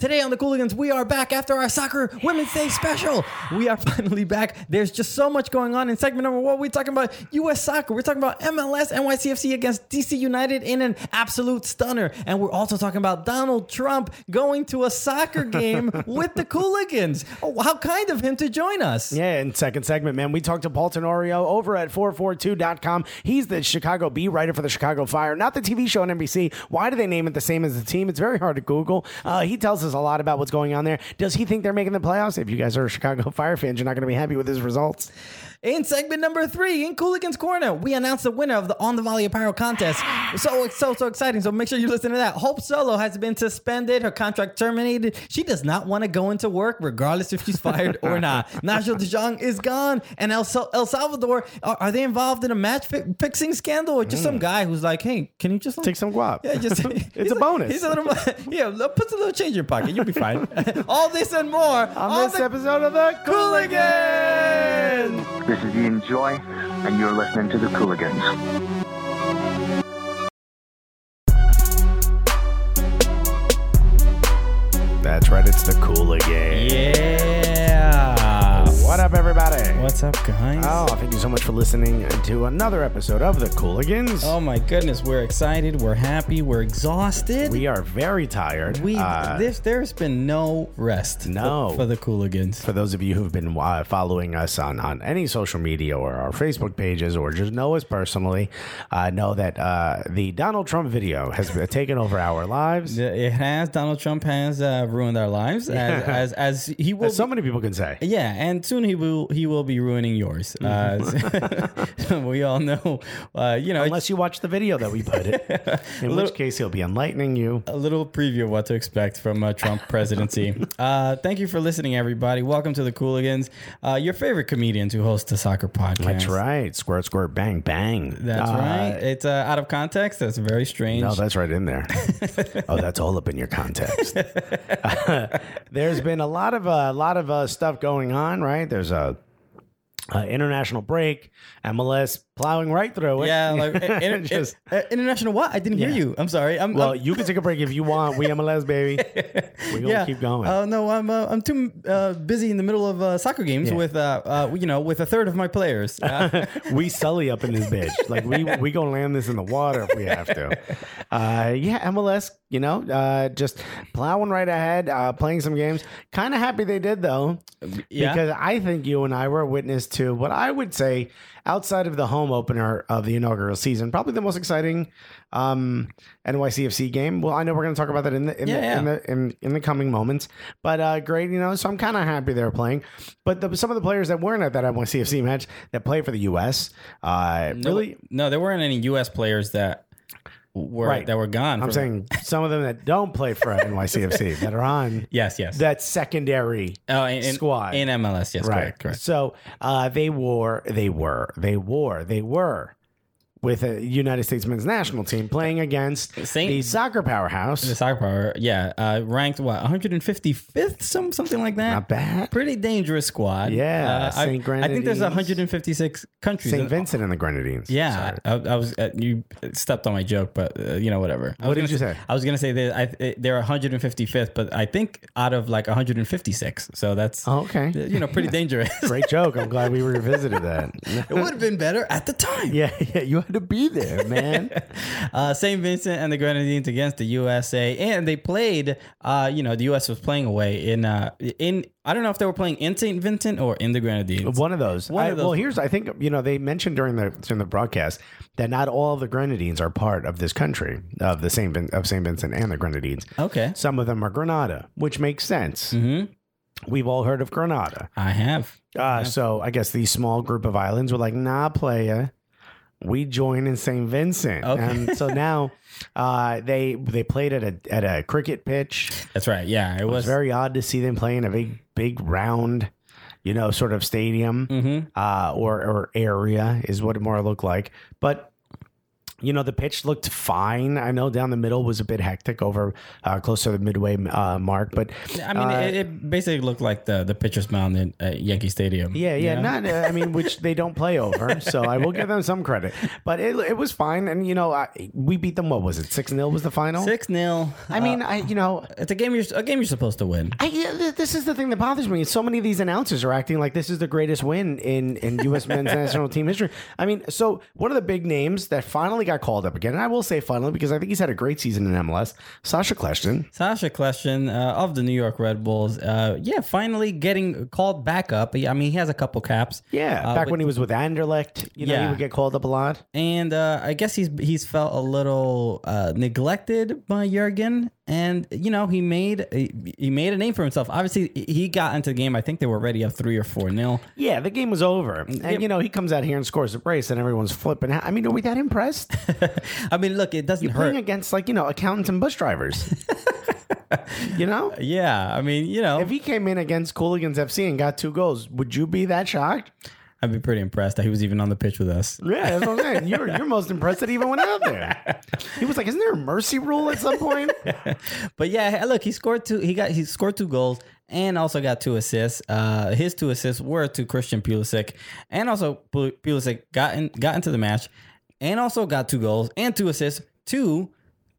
Today on the Cooligans, we are back after our soccer Women's Day special. We are finally back. There's just so much going on in segment number one. We're talking about U.S. soccer. We're talking about MLS NYCFC against DC United in an absolute stunner. And we're also talking about Donald Trump going to a soccer game with the Cooligans. Oh, how kind of him to join us. Yeah, in second segment, man, we talked to Paul Tenorio over at 442.com. He's the Chicago B writer for the Chicago Fire, not the TV show on NBC. Why do they name it the same as the team? It's very hard to Google. Uh, he tells us a lot about what's going on there. Does he think they're making the playoffs? If you guys are Chicago Fire fans, you're not going to be happy with his results. In segment number three, in Cooligans Corner, we announced the winner of the On the Volley Apparel contest. So, it's so, so exciting. So make sure you listen to that. Hope Solo has been suspended, her contract terminated. She does not want to go into work, regardless if she's fired or not. Nigel de Jong is gone. And El, El Salvador, are, are, they involved in a match fi- fixing scandal or just mm. some guy who's like, hey, can you just like, take some guap? Yeah, just it's a like, bonus. He's a little, yeah, put a little change in your pocket. You'll be fine. All this and more on, on this the episode of the Cooligans. This is Ian Joy, and you're listening to the Cooligans. That's right, it's the Cooligans. Yeah. What up, everybody? What's up, guys? Oh, thank you so much for listening to another episode of the Cooligans. Oh my goodness, we're excited, we're happy, we're exhausted. We are very tired. We uh, this there's been no rest. No, for, for the Cooligans. For those of you who've been uh, following us on on any social media or our Facebook pages or just know us personally, uh, know that uh, the Donald Trump video has taken over our lives. It has. Donald Trump has uh, ruined our lives, as, as, as he will. As so many people can say. Yeah, and soon he will he will be ruining yours. Uh, we all know, uh, you know, unless you watch the video that we put it, in little, which case he'll be enlightening you. A little preview of what to expect from a Trump presidency. uh, thank you for listening, everybody. Welcome to the Cooligans, uh, your favorite comedians who host the soccer podcast. That's right. Squirt, squirt, bang, bang. That's right. It's uh, out of context. That's very strange. No, that's right in there. oh, that's all up in your context. there's been a lot of a lot of stuff going on, right? There's a uh, international break, MLS plowing right through it. Yeah, like inter- just uh, international. What? I didn't yeah. hear you. I'm sorry. I'm, well, I'm, you can take a break if you want. We MLS, baby. We gonna yeah. keep going. Oh uh, no, I'm uh, I'm too uh, busy in the middle of uh, soccer games yeah. with uh, you know with a third of my players. we sully up in this bitch. Like we we gonna land this in the water if we have to. yeah, MLS. You know, just plowing right ahead, playing some games. Kind of happy they did though, because I think you and I were witness to what I would say outside of the home opener of the inaugural season, probably the most exciting um, NYCFC game. Well, I know we're going to talk about that in the in, yeah, the, yeah. in the in, in the coming moments, but uh, great, you know. So I'm kind of happy they're playing. But the, some of the players that weren't at that NYCFC match that play for the U.S. Uh, no, really, no, there weren't any U.S. players that were right. that were gone. I'm saying some of them that don't play for NYCFC that are on yes yes that secondary oh, in, squad in MLS yes right correct, correct. So uh, they wore they were they wore they were with a United States men's national team playing against Saint, the soccer powerhouse. The soccer power, yeah, uh, ranked what 155th, some something like that. Not bad. Pretty dangerous squad. Yeah, uh, Saint I, I, think there's 156 countries. Saint Vincent and the Grenadines. Yeah, I, I, was uh, you stepped on my joke, but uh, you know whatever. What did you say? I was gonna say that I, they're 155th, but I think out of like 156. So that's oh, okay. You know, pretty dangerous. Great joke. I'm glad we revisited that. it would have been better at the time. Yeah, yeah. You to be there, man. uh, St. Vincent and the Grenadines against the USA, and they played. Uh, you know, the US was playing away in uh, in. I don't know if they were playing in St. Vincent or in the Grenadines. One of those. One I, of those. Well, here's I think you know they mentioned during the during the broadcast that not all of the Grenadines are part of this country of the Saint Vin- of St. Vincent and the Grenadines. Okay. Some of them are Grenada, which makes sense. Mm-hmm. We've all heard of Grenada. I have. Uh, so I guess these small group of islands were like, nah, playa we join in St. Vincent. Okay. And so now uh, they they played at a at a cricket pitch. That's right. Yeah, it, it was, was, very odd to see them play in a big big round, you know, sort of stadium mm-hmm. uh, or or area is what it more looked like. But You know, the pitch looked fine. I know down the middle was a bit hectic over uh, close to the midway uh, mark, but I mean, uh, it, it basically looked like the the pitcher's mound in, at Yankee Stadium. Yeah, yeah, you know? not. Uh, I mean, which they don't play over, so I will give them some credit. But it, it was fine, and you know, I, we beat them. What was it? Six 0 was the final. six 0 I mean, I you know, it's a game you're a game you're supposed to win. I, this is the thing that bothers me. So many of these announcers are acting like this is the greatest win in, in U.S. men's national team history. I mean, so one of the big names that finally got called up again, and I will say finally because I think he's had a great season in MLS, Sacha Kljestan. Sacha Kljestan uh, of the New York Red Bulls, uh, yeah, finally getting called back up. I mean, he has a couple caps. Yeah, Uh, back when he was with Anderlecht, you know, he would get called up a lot. and uh, I guess he's he's felt a little uh, neglected by Jurgen, and you know he made he, made a name for himself. Obviously, he got into the game. I think they were already up three or four nil. Yeah, the game was over, and you know he comes out here and scores a brace, and everyone's flipping. out. I mean, are we that impressed? I mean, look, it doesn't Playing hurt. against like you know accountants and bus drivers. you know, Yeah, I mean, you know, if he came in against Cooligans FC and got two goals, would you be that shocked? I'd be pretty impressed that he was even on the pitch with us. Yeah, that's what I'm saying. You're you're most impressed that he even went out there. He was like, "Isn't there a mercy rule at some point?" But yeah, look, he scored two. He got he scored two goals and also got two assists. Uh, his two assists were to Christian Pulisic, and also Pu- Pulisic got in, got into the match, and also got two goals and two assists to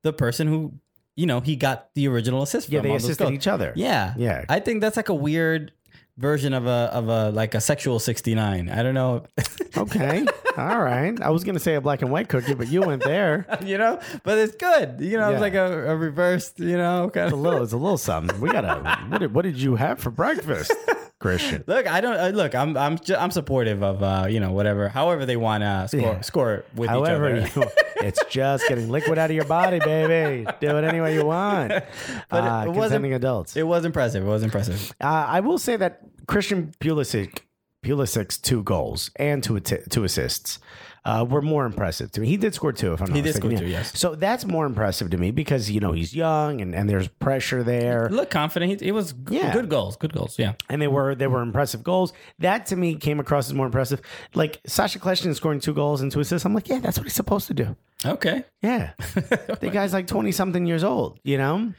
the person who you know he got the original assist. Yeah, from they assisted each other. Yeah, Yeah. I think that's like a weird version of a of a like a sexual sixty nine. I don't know. Okay, all right. I was gonna say a black and white cookie, but you went there. you know, but it's good. You know, Yeah. it's like a, a reversed, you know, kind A of little, it's a little something. We gotta. What did, what did you have for breakfast, Christian? Look, I don't uh, look. I'm I'm I'm supportive of uh you know whatever, however they want to score Yeah. score with However, each other. you, it's just getting liquid out of your body, baby. Do it any way you want. But But it uh, wasn't- consenting adults. It was impressive. It was impressive. Uh, I will say that Christian Pulisic, Pulisic's two goals and two atti- two assists uh, were more impressive to me. He did score two, if I'm not He did mistaken. score two, yes. So that's more impressive to me because you know he's young and, and there's pressure there, Look confident. He, it was g- Yeah. good goals. Good goals. Yeah. and they were they were impressive goals. That to me came across as more impressive. Like Sacha Kljestan scoring two goals and two assists. I'm like, yeah, that's what he's supposed to do. Okay. Yeah, the guy's like twenty something years old. You know.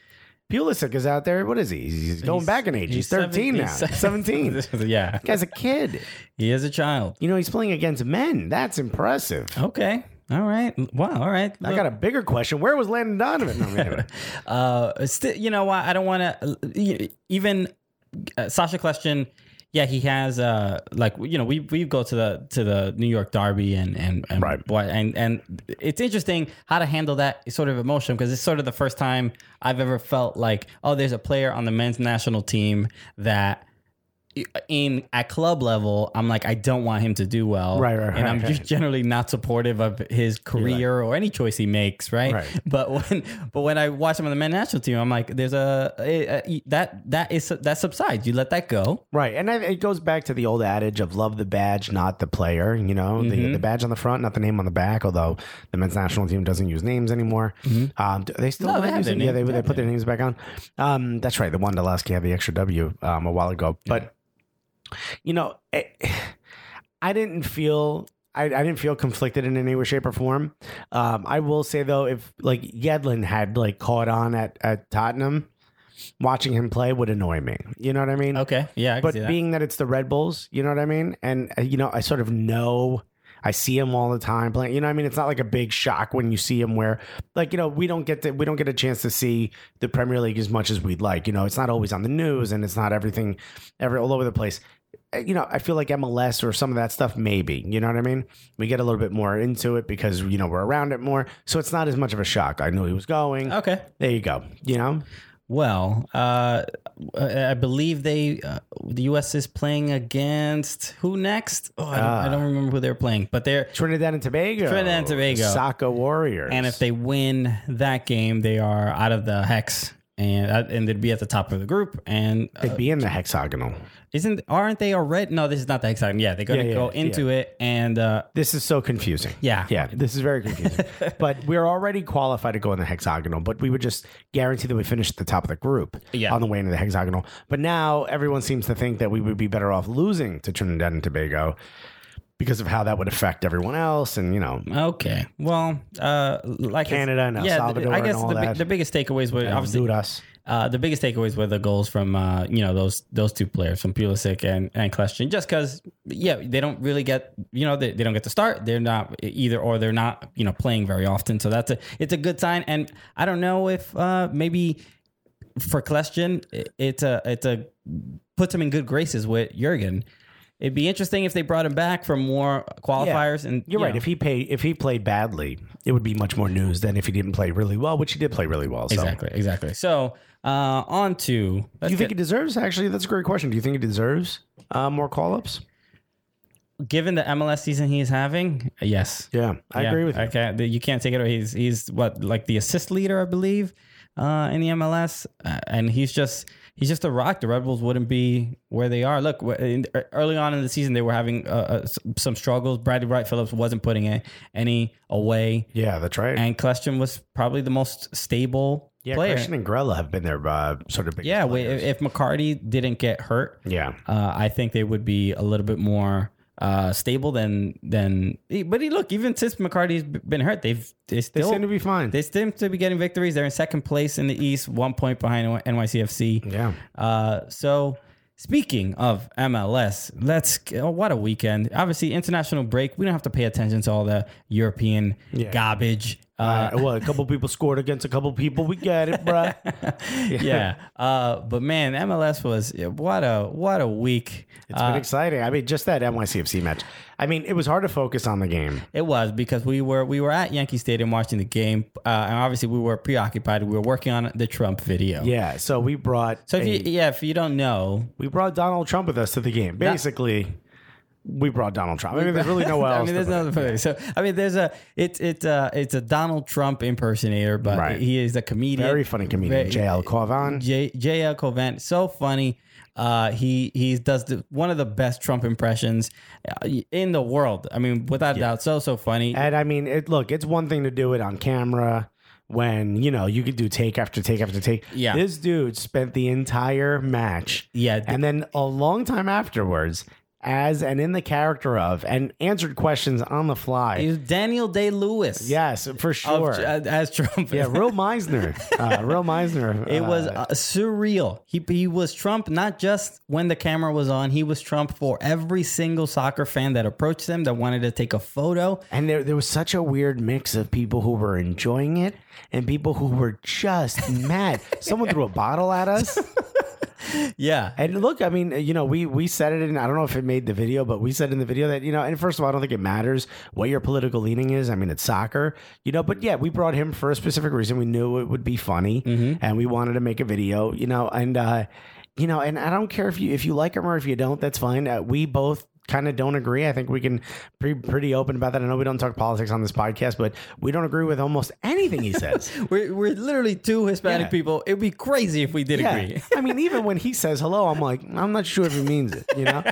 Pulisic is out there. What is he? He's going back in age. He's, 13 now. seven- 17. yeah. guy's a kid. He is a child. You know, he's playing against men. That's impressive. Okay. All right. Wow. All right. I got a bigger question. Where was Landon Donovan? No. Uh, still, you know what? I don't want to even uh, Sacha Kljestan. Yeah, he has uh like you know we we go to the to the New York Derby and and and Right. and and it's interesting how to handle that sort of emotion because it's sort of the first time I've ever felt like oh there's a player on the men's national team that in at club level I'm like I don't want him to do well Right, right, and I'm right, just right. generally not supportive of his career or any choice he makes right, Right. but when but when I watch him on the men's national team, I'm like, there's a, a, a- that that is that subsides. You let that go. right. And I, it goes back to the old adage of love the badge, not the player. You know, the, the badge on the front, not the name on the back, although the men's national team doesn't use names anymore. Um, they still No, they have use their it? Yeah, they, they they put their names back on. Um, that's right. The one Lasky had the extra W um, a while ago. But, you know, eh, I didn't feel I, I didn't feel conflicted in any way, shape, or form. Um, I will say though, if like Yedlin had like caught on at, at Tottenham, watching him play would annoy me. You know what I mean? Okay, yeah, I But that. being that it's the Red Bulls, you know what I mean? And uh, you know, I sort of know I see him all the time playing. You know what I mean? It's not like a big shock when you see him where like, you know, we don't get to we don't get a chance to see the Premier League as much as we'd like. You know, it's not always on the news and it's not everything ever all over the place. Uh, You know, I feel like MLS or some of that stuff, maybe. You know what I mean? We get a little bit more into it because, you know, we're around it more. So it's not as much of a shock. I knew he was going. okay. There you go. You know? Well, uh, I believe they uh, the U.S. is playing against who next? Oh, I, don't, I don't remember who they're playing, but they're Trinidad and Tobago. Trinidad and Tobago. Soccer Warriors. and if they win that game, they are out of the hex. And, and they'd be at the top of the group. And uh, They'd be in the hexagonal. isn't aren't they already? No, this is not the hexagon. Yeah, they're going to Yeah, yeah, go into it, and uh, This is so confusing. Yeah. Yeah. This is very confusing. but we're already qualified to go in the hexagonal, but we would just guarantee that we finish at the top of the group Yeah. on the way into the hexagonal. But now everyone seems to think that we would be better off losing to Trinidad and Tobago. Because of how that would affect everyone else, and you know, Okay. Well, uh, like Canada and El yeah, Salvador I and guess all the, big- the biggest takeaways were and obviously Honduras. uh, the biggest takeaways were the goals from uh, you know those those two players from Pulisic and and Kljestan. Just because yeah, they don't really get you know they, they don't get to start. They're not either or they're not you know playing very often. So that's a it's a good sign. And I don't know if uh, maybe for Kljestan it- it's a it's a puts him in good graces with Jurgen. It'd be interesting if they brought him back for more qualifiers. And You're you right. know. If he pay, if he played badly, it would be much more news than if he didn't play really well, which he did play really well. So. Exactly, exactly. So uh, on to Do you think he deserves? Actually, that's a great question. Do you think he deserves uh, more call ups? given the MLS season he's having, yes, Yeah, I Yeah, agree with you. Okay, you can't take it away. He's he's what like the assist leader, I believe, uh, in the MLS, uh, and he's just he's just a rock. The Red Bulls wouldn't be where they are. Look, in, early on in the season, they were having uh, uh, some struggles. Bradley Wright Phillips wasn't putting a- any away, Yeah, that's right. and Kljestan was probably the most stable yeah, player. Christian and Grella have been their uh, sort of big. yeah, if McCarty didn't get hurt, yeah, uh, I think they would be a little bit more uh, stable than than. But he, look, even since McCarty's been hurt, they've they they still seem to be fine. they seem to be getting victories. They're in second place in the East, one point behind NYCFC. yeah, Uh, so speaking of MLS, let's oh, what a weekend! Obviously, international break. We don't have to pay attention to all the European Yeah. garbage. Uh, uh, well, a couple people scored against a couple people. We get it, bruh. yeah. Uh, but man, MLS was what a what a week. It's been exciting. I mean, just that NYCFC match. I mean, it was hard to focus on the game. It was because we were we were at Yankee Stadium watching the game, uh, and obviously we were preoccupied. We were working on the Trump video. Yeah, so we brought So if a- you yeah, if you don't know, we brought Donald Trump with us to the game. Basically, we brought Donald Trump. I mean, there's really no else. I mean, there's to no so I mean, there's a it's it's a it's a Donald Trump impersonator, but Right. he is a comedian, Very funny comedian, JL Cauvin. J JL Cauvin, so funny. Uh, he he does the, one of the best Trump impressions uh, in the world. I mean, without a doubt, so so funny. And I mean, it, look, it's one thing to do it on camera when you know you could do take after take after take. Yeah. this dude spent the entire match. Yeah, th- and then a long time afterwards, as and in the character of, and answered questions on the fly. He was Daniel Day Lewis. yes, for of, sure. uh, as Trump. yeah, real Meisner, uh, real Meisner. It was uh, uh, surreal. He he was Trump not just when the camera was on. He was Trump for every single soccer fan that approached him that wanted to take a photo. And there, there was such a weird mix of people who were enjoying it and people who were just mad. Someone threw a bottle at us. Yeah, And look, I mean, you know, we we said it in I don't know if it made the video, but we said in the video that, you know, and first of all, I don't think it matters what your political leaning is. I mean, it's soccer, you know, but yeah, we brought him for a specific reason. We knew it would be funny and we wanted to make a video, you know, and uh you know, and I don't care if you if you like him or if you don't, that's fine. Uh, we both kind of don't agree. I think we can be pretty open about that. I know we don't talk politics on this podcast, but we don't agree with almost anything he says. we're, we're literally two Hispanic Yeah. people. It'd be crazy if we did agree. I mean, even when he says hello, I'm like, I'm not sure if he means it, you know?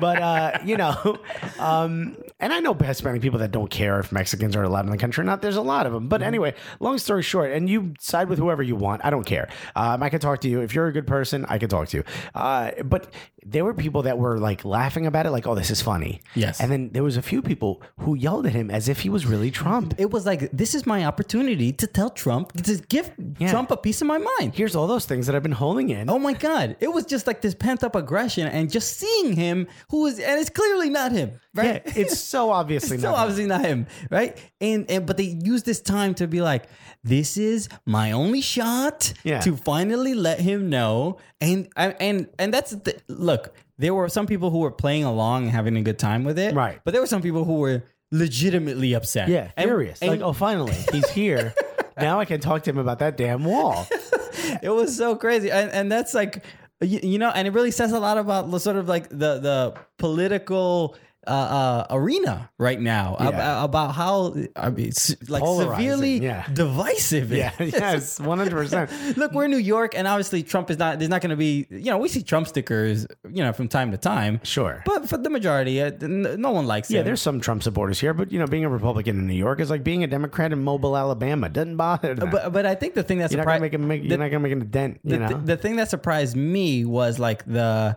But, uh, you know, um, and I know Hispanic people that don't care if Mexicans are allowed in the country or not. There's a lot of them. But anyway, long story short, and you side with whoever you want. I don't care. Um, I can talk to you. If you're a good person, I can talk to you. Uh, but there were people that were like laughing about it, like, oh, this is funny. Yes. And then there was a few people who yelled at him as if he was really Trump. It was like this is my opportunity to tell Trump to give Yeah. Trump a piece of my mind. Here's all those things that I've been holding in. Oh my God! It was just like this pent up aggression, and just seeing him, who is, and it's clearly not him, right? Yeah, it's so obviously It's so not him. obviously not him, right? And and but they use this time to be like, this is my only shot Yeah. to finally let him know. And and and that's the look. There were some people who were playing along and having a good time with it, Right. But there were some people who were legitimately upset. Yeah, furious. and like, oh, finally, he's here. now I can talk to him about that damn wall. it was so crazy and, and that's like you, you know and it really says a lot about the sort of like the the political uh, uh, arena right now Yeah. about, about how I mean, like Polarizing, severely yeah. divisive. Yeah, yes, one hundred percent. Look, we're in New York, and obviously Trump is not. There's not going to be. You know, we see Trump stickers. You know, from time to time. Sure. but for the majority, uh, no one likes it. Yeah, him. there's some Trump supporters here, but you know, being a Republican in New York is like being a Democrat in Mobile, Alabama. Doesn't bother them. But but I think the thing that you're surprised make you're not gonna make a dent. You the, know, th- the thing that surprised me was like the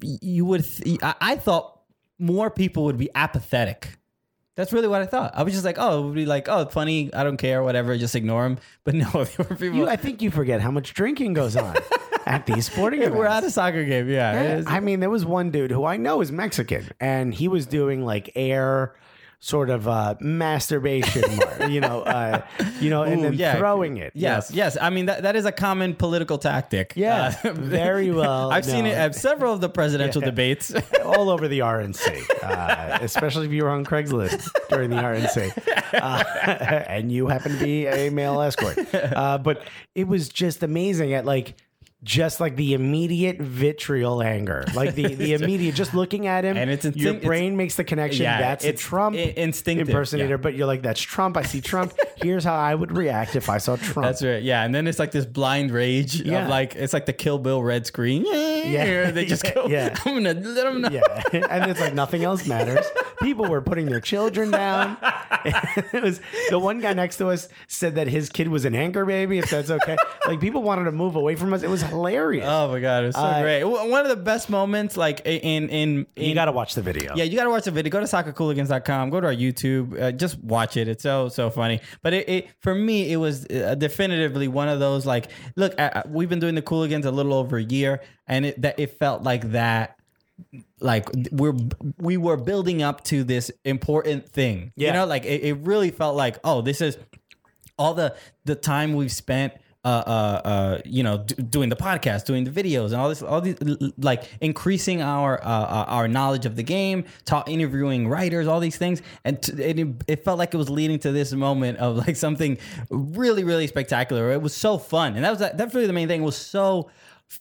you would th- I, I thought more people would be apathetic. That's really what I thought. I was just like, oh, it would be like, oh, funny, I don't care, whatever, just ignore them. But no, there were people. You, I think you forget how much drinking goes on at these sporting events. we're at a soccer game, yeah. Yeah, I mean, there was one dude who I know is Mexican, and he was doing like air sort of uh, masturbation, you know, uh, you know, and then yeah. throwing it. Yes, yes. I mean that that is a common political tactic. Yeah, Uh, very well I've seen it at several of the presidential debates. all over the RNC, uh, especially if you were on Craigslist during the RNC, uh, and you happen to be a male escort. Uh, but it was just amazing at like. Just like the immediate vitriol anger, like the, the immediate just looking at him, And it's your instinct- brain makes the connection. Yeah, that's a Trump instinctive, impersonator, yeah. but you're like, that's Trump. I see Trump. Here's how I would react if I saw Trump. That's right. Yeah, and then it's like this blind rage Yeah. of like it's like the Kill Bill red screen. Yeah, they just go. Yeah. I'm gonna let them know. Yeah, and it's like nothing else matters. People were putting their children down. it was the one guy next to us said that his kid was an anchor baby. If that's okay, like people wanted to move away from us. It was hilarious. Oh my god, it's so Uh, great. One of the best moments, like in in, in you got to watch the video. Yeah, you got to watch the video. Go to soccercooligans.com. Go to our YouTube. Uh, just watch it. It's so so funny. But it, it for me, it was uh, definitively one of those like, look, uh, we've been doing the Cooligans a little over a year, and it that it felt like that. Like we're we were building up to this important thing. yeah. You know, like it, it really felt like, oh, this is all the the time we've spent uh uh uh you know d- doing the podcast doing the videos and all this all these like increasing our uh, uh our knowledge of the game talk interviewing writers all these things. And, t- and it, it felt like it was leading to this moment of like something really really spectacular. It was so fun. And that was that's really the main thing. It was so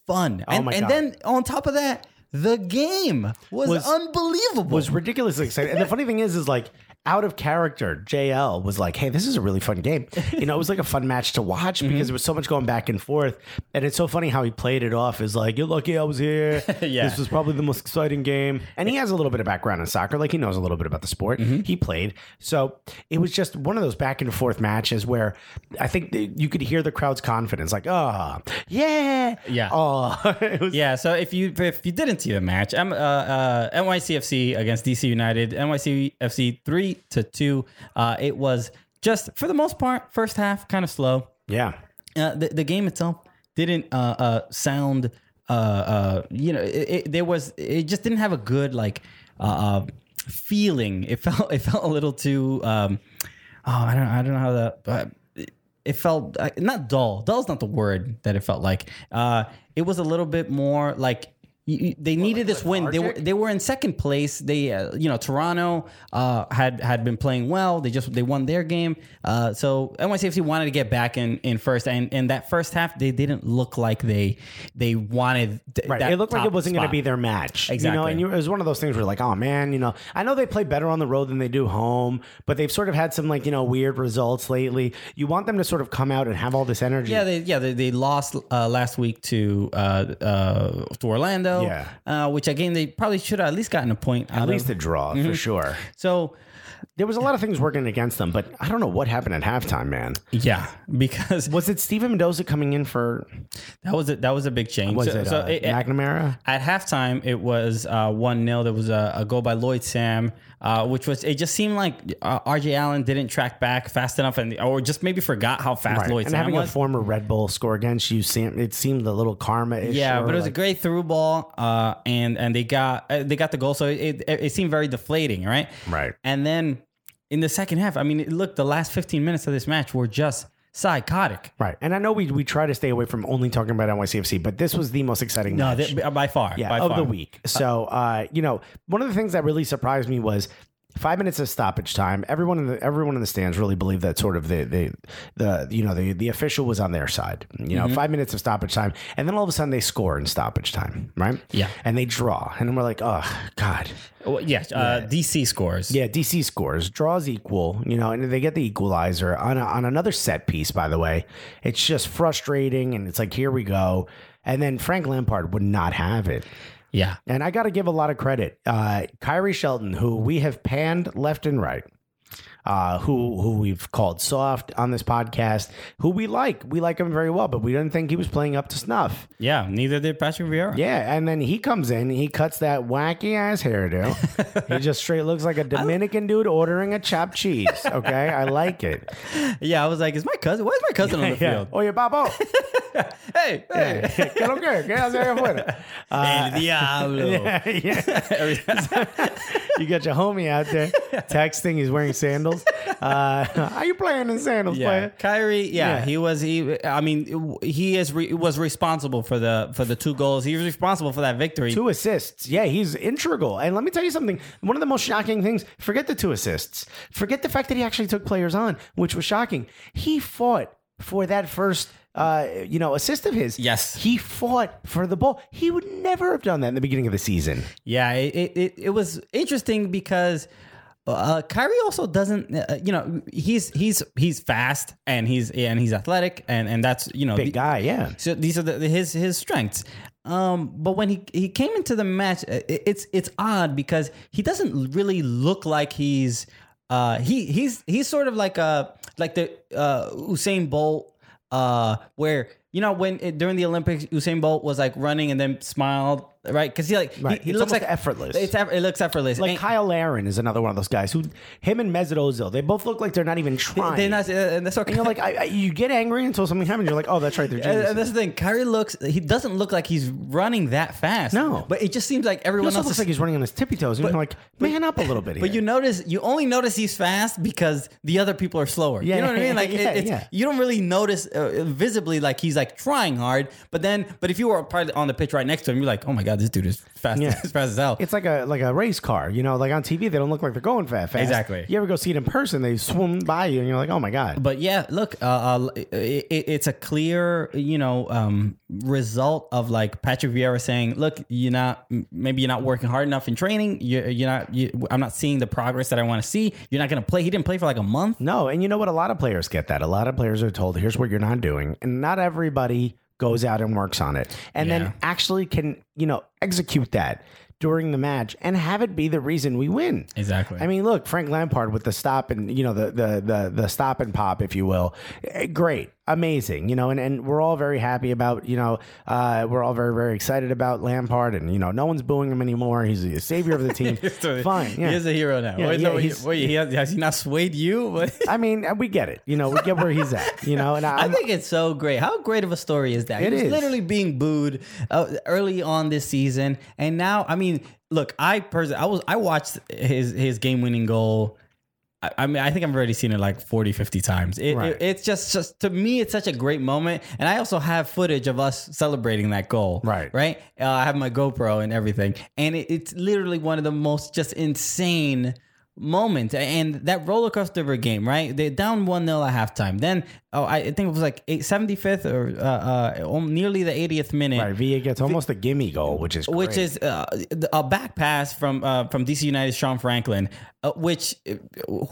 fun. And, my and then on top of that the game was, Was- unbelievable. was ridiculously exciting. And the funny thing is, is like out of character, JL was like, "Hey, this is a really fun game." You know, it was like a fun match to watch Mm-hmm. because there was so much going back and forth, and it's so funny how he played it off as like, "You're lucky I was here. Yeah. This was probably the most exciting game." And he has a little bit of background in soccer, like he knows a little bit about the sport. Mm-hmm. He played, so it was just one of those back and forth matches where I think you could hear the crowd's confidence, like, "Oh, yeah, Yeah. oh." it was Yeah, so if you if you didn't see the match, I'm uh, uh, NYCFC against DC United, NYCFC three to two. Uh, it was just for the most part, first half kind of slow. yeah. Uh, the the game itself didn't uh, uh, sound. Uh, uh, you know, it, it, there was it just didn't have a good like uh, uh, feeling. It felt it felt a little too. Um, oh, I don't I don't know how to. Uh, it felt uh, not dull. Dull's not the word that it felt like. Uh, it was a little bit more like you, they needed this win. They were they were in second place. They uh, you know Toronto uh, had had been playing well. They just they won their game. Uh, so NYCFC wanted to get back in, in first, and in that first half they didn't look like they they wanted. th- Right. It looked like it wasn't going to be their match. Exactly, You know, and you, it was one of those things where like, oh man, you know, I know they play better on the road than they do home, but they've sort of had some like, you know, weird results lately. You want them to sort of come out and have all this energy. Yeah, they yeah they, they lost uh, last week to uh, uh, to Orlando. Yeah. uh, which again they probably should have at least gotten a point. At least a draw Mm-hmm. for sure. so There was a lot of things working against them, but I don't know what happened at halftime, man. yeah, because Was it Steven Mendoza coming in for, that was a, that was a big change. was so, it, so uh, it- McNamara? At halftime, it was uh, one 0 There was a, a goal by Lloyd Sam, uh, which was it just seemed like uh, R.J. Allen didn't track back fast enough, and or just maybe forgot how fast Right. Lloyd And Sam having was. a former Red Bull score against you, seemed, it seemed a little karma-ish. yeah, but it was like- a great through ball, uh, and and they got uh, they got the goal, so it, it it seemed very deflating, right? Right. And then in the second half, I mean, look, the last fifteen minutes of this match were just psychotic. Right. And I know we, we try to stay away from only talking about NYCFC, but this was the most exciting No, match. they, by far, yeah, by of far. the week. So, uh, you know, one of the things that really surprised me was five minutes of stoppage time. Everyone in the everyone in the stands really believed that sort of the the, the you know the the official was on their side. You know, five minutes of stoppage time, and then all of a sudden they score in stoppage time, right? Yeah. and they draw, and we're like, oh God. Well, yeah, uh, DC scores. Yeah, DC scores, draws equal, you know, and they get the equalizer on, a, on another set piece, by the way. It's just frustrating, and it's like, here we go. And then Frank Lampard would not have it. Yeah. And I got to give a lot of credit. Uh, Khiry Shelton, who we have panned left and right, uh, who who we've called soft on this podcast, who we like. We like him very well, but we didn't think he was playing up to snuff. Yeah, neither did Patrick Vieira. Yeah, and then he comes in, he cuts that wacky ass hairdo. he just straight looks like a Dominican dude ordering a chopped cheese. Okay, I like it. Yeah, I was like, is my cousin? Why is my cousin on the Yeah. field? yeah, papo. Hey, hey. ¿Qué lo que? ¿Qué hace allá afuera? El diablo. Yeah, yeah. you got your homie out there texting. He's wearing sandals. Uh, how you playing in sandals, Yeah, player? Khiry. Yeah, Yeah. he was. He. I mean, he is re, was responsible for the for the two goals. He was responsible for that victory. Two assists. Yeah, he's integral. And let me tell you something. One of the most shocking things, forget the two assists. Forget the fact that he actually took players on, which was shocking. He fought for that first uh, you know, assist of his. Yes. He fought for the ball. He would never have done that in the beginning of the season. Yeah, it, it, it, was interesting because uh, Khiry also doesn't, uh, you know, he's he's he's fast and he's and he's athletic and and that's you know Big the- guy, yeah. So these are the, his his strengths. Um, but when he he came into the match, uh, it, it's it's odd because he doesn't really look like he's uh he he's he's sort of like a like the uh Usain Bolt uh where you know when it, during the Olympics Usain Bolt was like running and then smiled right because he like he- Right. he, It's looks almost like effortless. It's eff- it looks effortless. Like And- Kyle Aaron is another one of those guys who, him and Mesut Ozil, they both look like they're not even trying. they're not, uh, and that's okay. You're like, I, I, you get angry until something happens. You're like, oh, that's right. They're And, geniuses. and that's the thing. Khiry looks. He doesn't look like he's running that fast. No. but it just seems like He everyone also else looks is like he's running on his tippy toes. And you're like, man up a little bit here. But you notice, you only notice he's fast because the other people are slower. Yeah, you know what I mean? Like it- yeah, it's, yeah. you don't really notice uh, visibly like he's like trying hard. But then, but if you were probably on the pitch right next to him, you're like, oh my god, this dude is fast, Yeah. as fast as hell. It's like a like a race car, you know. Like on TV, they don't look like they're going fast. fast. Exactly. You ever go see it in person? They swoon by you, and you're like, oh my god. But yeah, look, uh, uh, it, it- it's a clear, you know, um, result of like Patrick Vieira saying, "Look, you're not maybe you're not working hard enough in training. You're, you're not. You, I'm not seeing the progress that I want to see. You're not going to play. He didn't play for like a month. No, and you know what? A lot of players get that. A lot of players are told, here's what you're not doing. And not everybody goes out and works on it. And Yeah. then actually can, you know, execute that during the match and have it be the reason we win. Exactly. I mean, look, Frank Lampard with the stop and you know the the the the stop and pop, if you will, Eh, great, amazing, you know, and, and we're all very happy about you know uh, we're all very very excited about Lampard, and you know no one's booing him anymore. He's a savior of the team. Fine, yeah. He is a hero now. Yeah, wait, yeah, no, he's- wait, he has, has he not swayed you? I mean, we get it. You know, we get where he's at. You know, and I, I think it's so great. How great of a story is that? It he was is. literally being booed uh, early on this season, and now, I mean, look, I personally, I was, I watched his his game winning goal. I, I mean, I think I've already seen it like 40, 50 times. It, Right. it- it's just, just to me, it's such a great moment, and I also have footage of us celebrating that goal. Right. right. Uh, I have my GoPro and everything, and it, it's literally one of the most just insane moment and that roller coaster of a game right They're down 1-0 at halftime then oh i think it was like eight, 75th or uh, uh nearly the 80th minute right. Villa gets almost a gimme goal, which is which is uh, a back pass from uh, from DC United Sean Franklin, uh, which uh,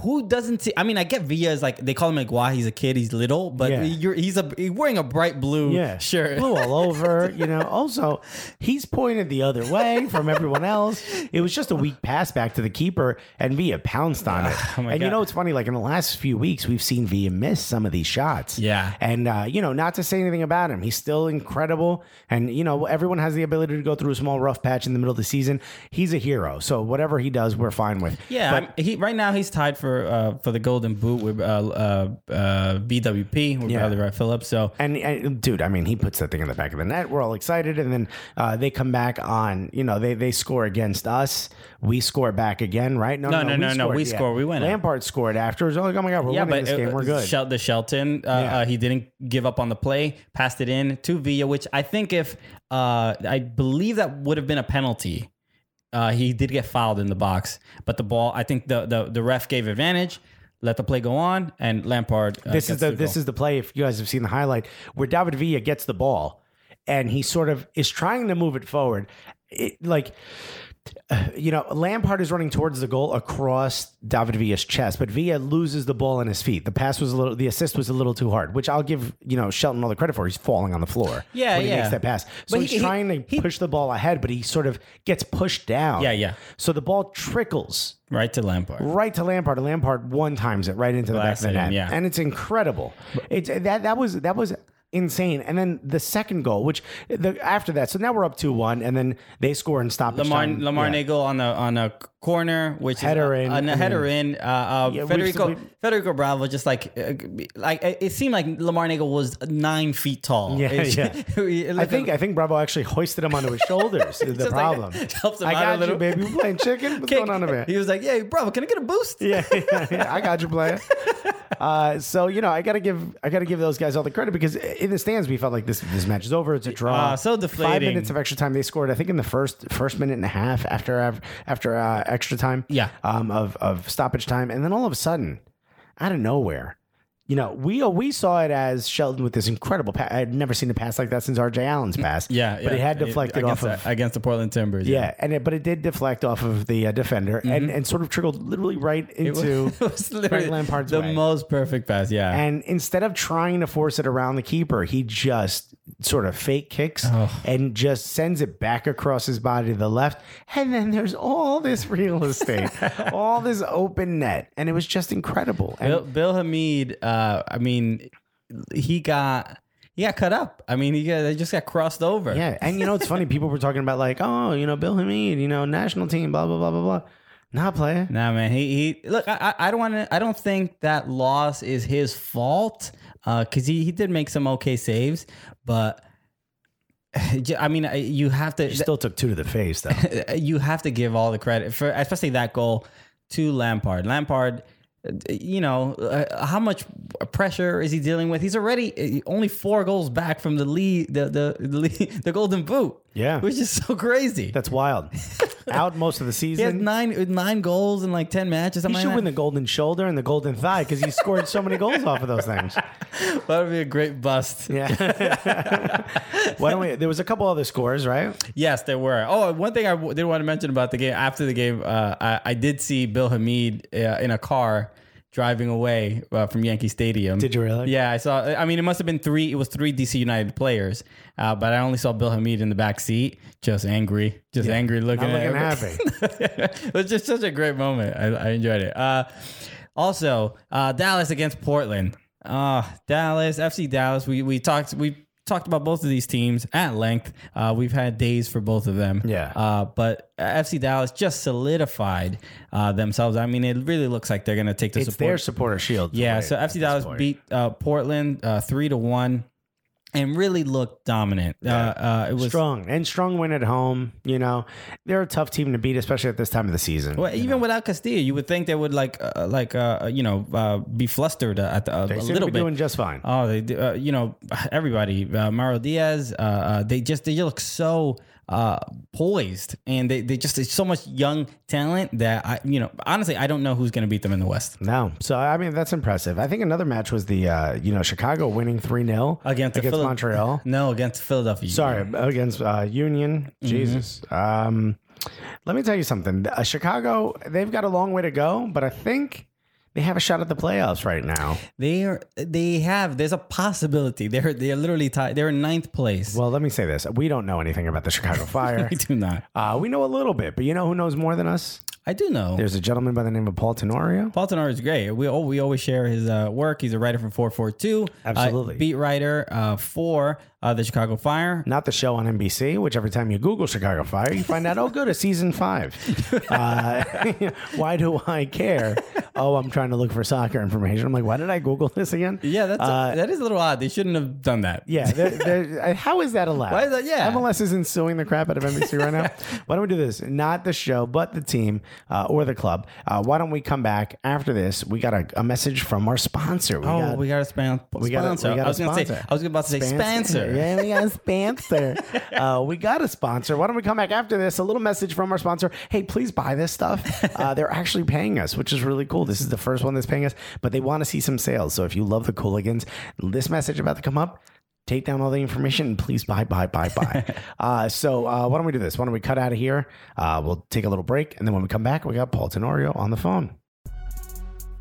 who doesn't see? I mean, I get Villa is like they call him Iguá. He's a kid. He's little, but Yeah. you're, he's a he's wearing a bright blue yeah, shirt. blue all over. You know. Also, he's pointed the other way from everyone else. It was just a weak pass back to the keeper, and Villa pounced on it. Oh my and you know, it's funny. Like in the last few weeks, we've seen Villa miss some of these shots. Yeah. and uh, you know, not to say anything about him, he's still incredible. And you know, everyone has the ability to go through a small rough patch in the middle of the season. He's a hero. So whatever he does, we're fine with. Yeah, But he right now he's tied for uh, for the Golden Boot with uh, uh, uh, BWP with Yeah. Bradley Wright Phillips. So And, and dude, I mean, he puts that thing in the back of the net. We're all excited, and then uh, they come back on. You know, they they score against us. We score back again, right? No, no, no, no, we score, we win. Lampard scored afterwards. Oh, like, oh my god, we're yeah, winning but this game. uh, We're good. Shel- the Shelton, uh, Yeah. uh, he didn't give up on the play, passed it in to Villa, which I think if uh, I believe that would have been a penalty. Uh, he did get fouled in the box, but the ball, I think the the, the ref gave advantage, let the play go on, and Lampard. Uh, this is the this is the play. If you guys have seen the highlight, where David Villa gets the ball, and he sort of is trying to move it forward, it, like. you know, Lampard is running towards the goal across David Villa's chest, but Villa loses the ball in his feet. The pass was a little, the assist was a little too hard, which I'll give you know Shelton all the credit for. He's falling on the floor. Yeah, when he makes that pass. So But he's he- he- trying to he- push the ball ahead, but he sort of gets pushed down. Yeah, yeah. So the ball trickles Right to Lampard. right to Lampard. Lampard one times it right into the back of the him, net, yeah. and it's incredible. It's that that was that was insane. And then the second goal, which the after that, so now we're up two one, and then they score and stop. The Lamar Lamar Neagle on a on a corner, which Header is in, on a header in. Uh, uh, Yeah, Federico we've- Federico Bravo just like uh, like it seemed like Lamar Neagle was nine feet tall. Yeah, yeah. it I think I think Bravo actually hoisted him onto his shoulders. is the Just like problem. helps him I got you, little. baby. You playing chicken? What's kick. going on over He was like, "Yeah, bravo, can I get a boost?" Yeah, yeah, yeah, I got you, player. Uh, so you know, I gotta give I gotta give those guys all the credit because in the stands we felt like this this match is over. It's a draw. Ah, so Five minutes of extra time. They scored. I think in the first first minute and a half after after uh, extra time. Yeah. Um, of of stoppage time, and then all of a sudden, out of nowhere. You know, we we saw it as Shelton with this incredible pass. I had never seen a pass like that since R.J. Allen's pass. Yeah, yeah. but it had deflected off of the, against the Portland Timbers. yeah, and it, but it did deflect off of the uh, defender and, and sort of trickled literally right Mm-hmm. It was, into it was Lampard's the way. most perfect pass. Yeah, And instead of trying to force it around the keeper, he just sort of fake kicks Oh. and just sends it back across his body to the left. And then there's all this real estate, all this open net, and it was just incredible. And Bill, Bill Hamid, uh, I mean, he got he got cut up. I mean, he got, they just got crossed over. yeah, and you know it's funny. People were talking about like, oh, you know, Bill Hamid, you know, national team, blah blah blah blah blah. Not player. Nah, man. He he. Look, I I don't want to. I don't think that loss is his fault. Uh, cause he he did make some okay saves, but. I mean, you have to. He still took two to the face though. you have to give all the credit for especially that goal to Lampard. Lampard, uh, you know, uh, how much pressure is he dealing with? He's already uh, only four goals back from the lead, the the the, lead, the Golden Boot. Yeah. which is so crazy. That's wild. Out most of the season. he has nine nine goals in like ten matches. He should like win the golden shoulder and the golden thigh because he scored so many goals off of those things. that would be a great bust. Yeah. Why don't we? There was a couple other scores, right? Yes, there were. Oh, one thing I w- did want to mention about the game after the game, uh, I, I did see Bill Hamid uh, in a car driving away uh, from Yankee Stadium. Did you really? Yeah, I saw. I mean, it must have been three. It was three DC United players, uh, but I only saw Bill Hamid in the back seat, just angry, just angry looking. Not looking happy. it was just such a great moment. I, I enjoyed it. Uh, also, uh, Dallas against Portland. Uh, Dallas, FC Dallas. We we talked we talked about both of these teams at length. Uh, we've had days for both of them. Yeah. Uh, but FC Dallas just solidified uh, themselves. I mean, it really looks like they're going to take the It's support. their supporter shield. Yeah, so FC Dallas point. beat uh, Portland uh, three to one, and really looked dominant. Uh, uh, it was strong and strong win at home. You know, they're a tough team to beat, especially at this time of the season. Well, even without Castillo, you would think they would like, uh, like, uh, you know, uh, be flustered at the, uh, they a seem little to be bit. doing just fine. Oh, they, uh, you know, everybody, uh, Mauro Diaz, uh, uh, they just they look so uh, poised, and they they just there's so much young talent that I, you know, honestly, I don't know who's going to beat them in the West No, so I mean that's impressive. I think another match was the uh, you know Chicago winning three 0 against against Phila- Montreal. No, against Philadelphia. Sorry, against uh, Union. Mm-hmm. Jesus. Um, let me tell you something. Uh, Chicago, they've got a long way to go, but I think they have a shot at the playoffs right now. They are. They have. There's a possibility. They're. They're literally tied. They're in ninth place. Well, let me say this: we don't know anything about the Chicago Fire. I do not. uh, we know a little bit, but you know who knows more than us? I do know. There's a gentleman by the name of Paul Tenorio. Paul Tenor is great. We oh, we always share his uh, work. He's a writer for 442. Absolutely. Uh, beat writer uh, for uh, the Chicago Fire. Not the show on NBC, which every time you Google Chicago Fire, you find out, oh, good, it's season five. uh, why do I care? Oh, I'm trying to look for soccer information. I'm like, why did I Google this again? Yeah, that's Uh, that is a little odd. They shouldn't have done that. Yeah, they're, they're, uh, how is that allowed? Why is that- yeah. MLS isn't suing the crap out of NBC right now. why don't we do this? Not the show, but the team uh, or the club. Uh, why don't we come back after this? We got a, a message from our sponsor. We Oh, got, we got a span- we got a- sponsor. we got I was gonna say. I was about to say Spencer. Yeah, we got a sponsor. uh, we got a sponsor. Why don't we come back after this? A little message from our sponsor. Hey, please buy this stuff. Uh, they're actually paying us, which is really cool. This is the first one that's paying us, but they want to see some sales. So if you love the Cooligans, this message about to come up. Take down all the information and please buy, buy, buy, buy. uh, so uh, why don't we do this? Why don't we cut out of here? Uh, we'll take a little break, and then when we come back, we got Paul Tenorio on the phone.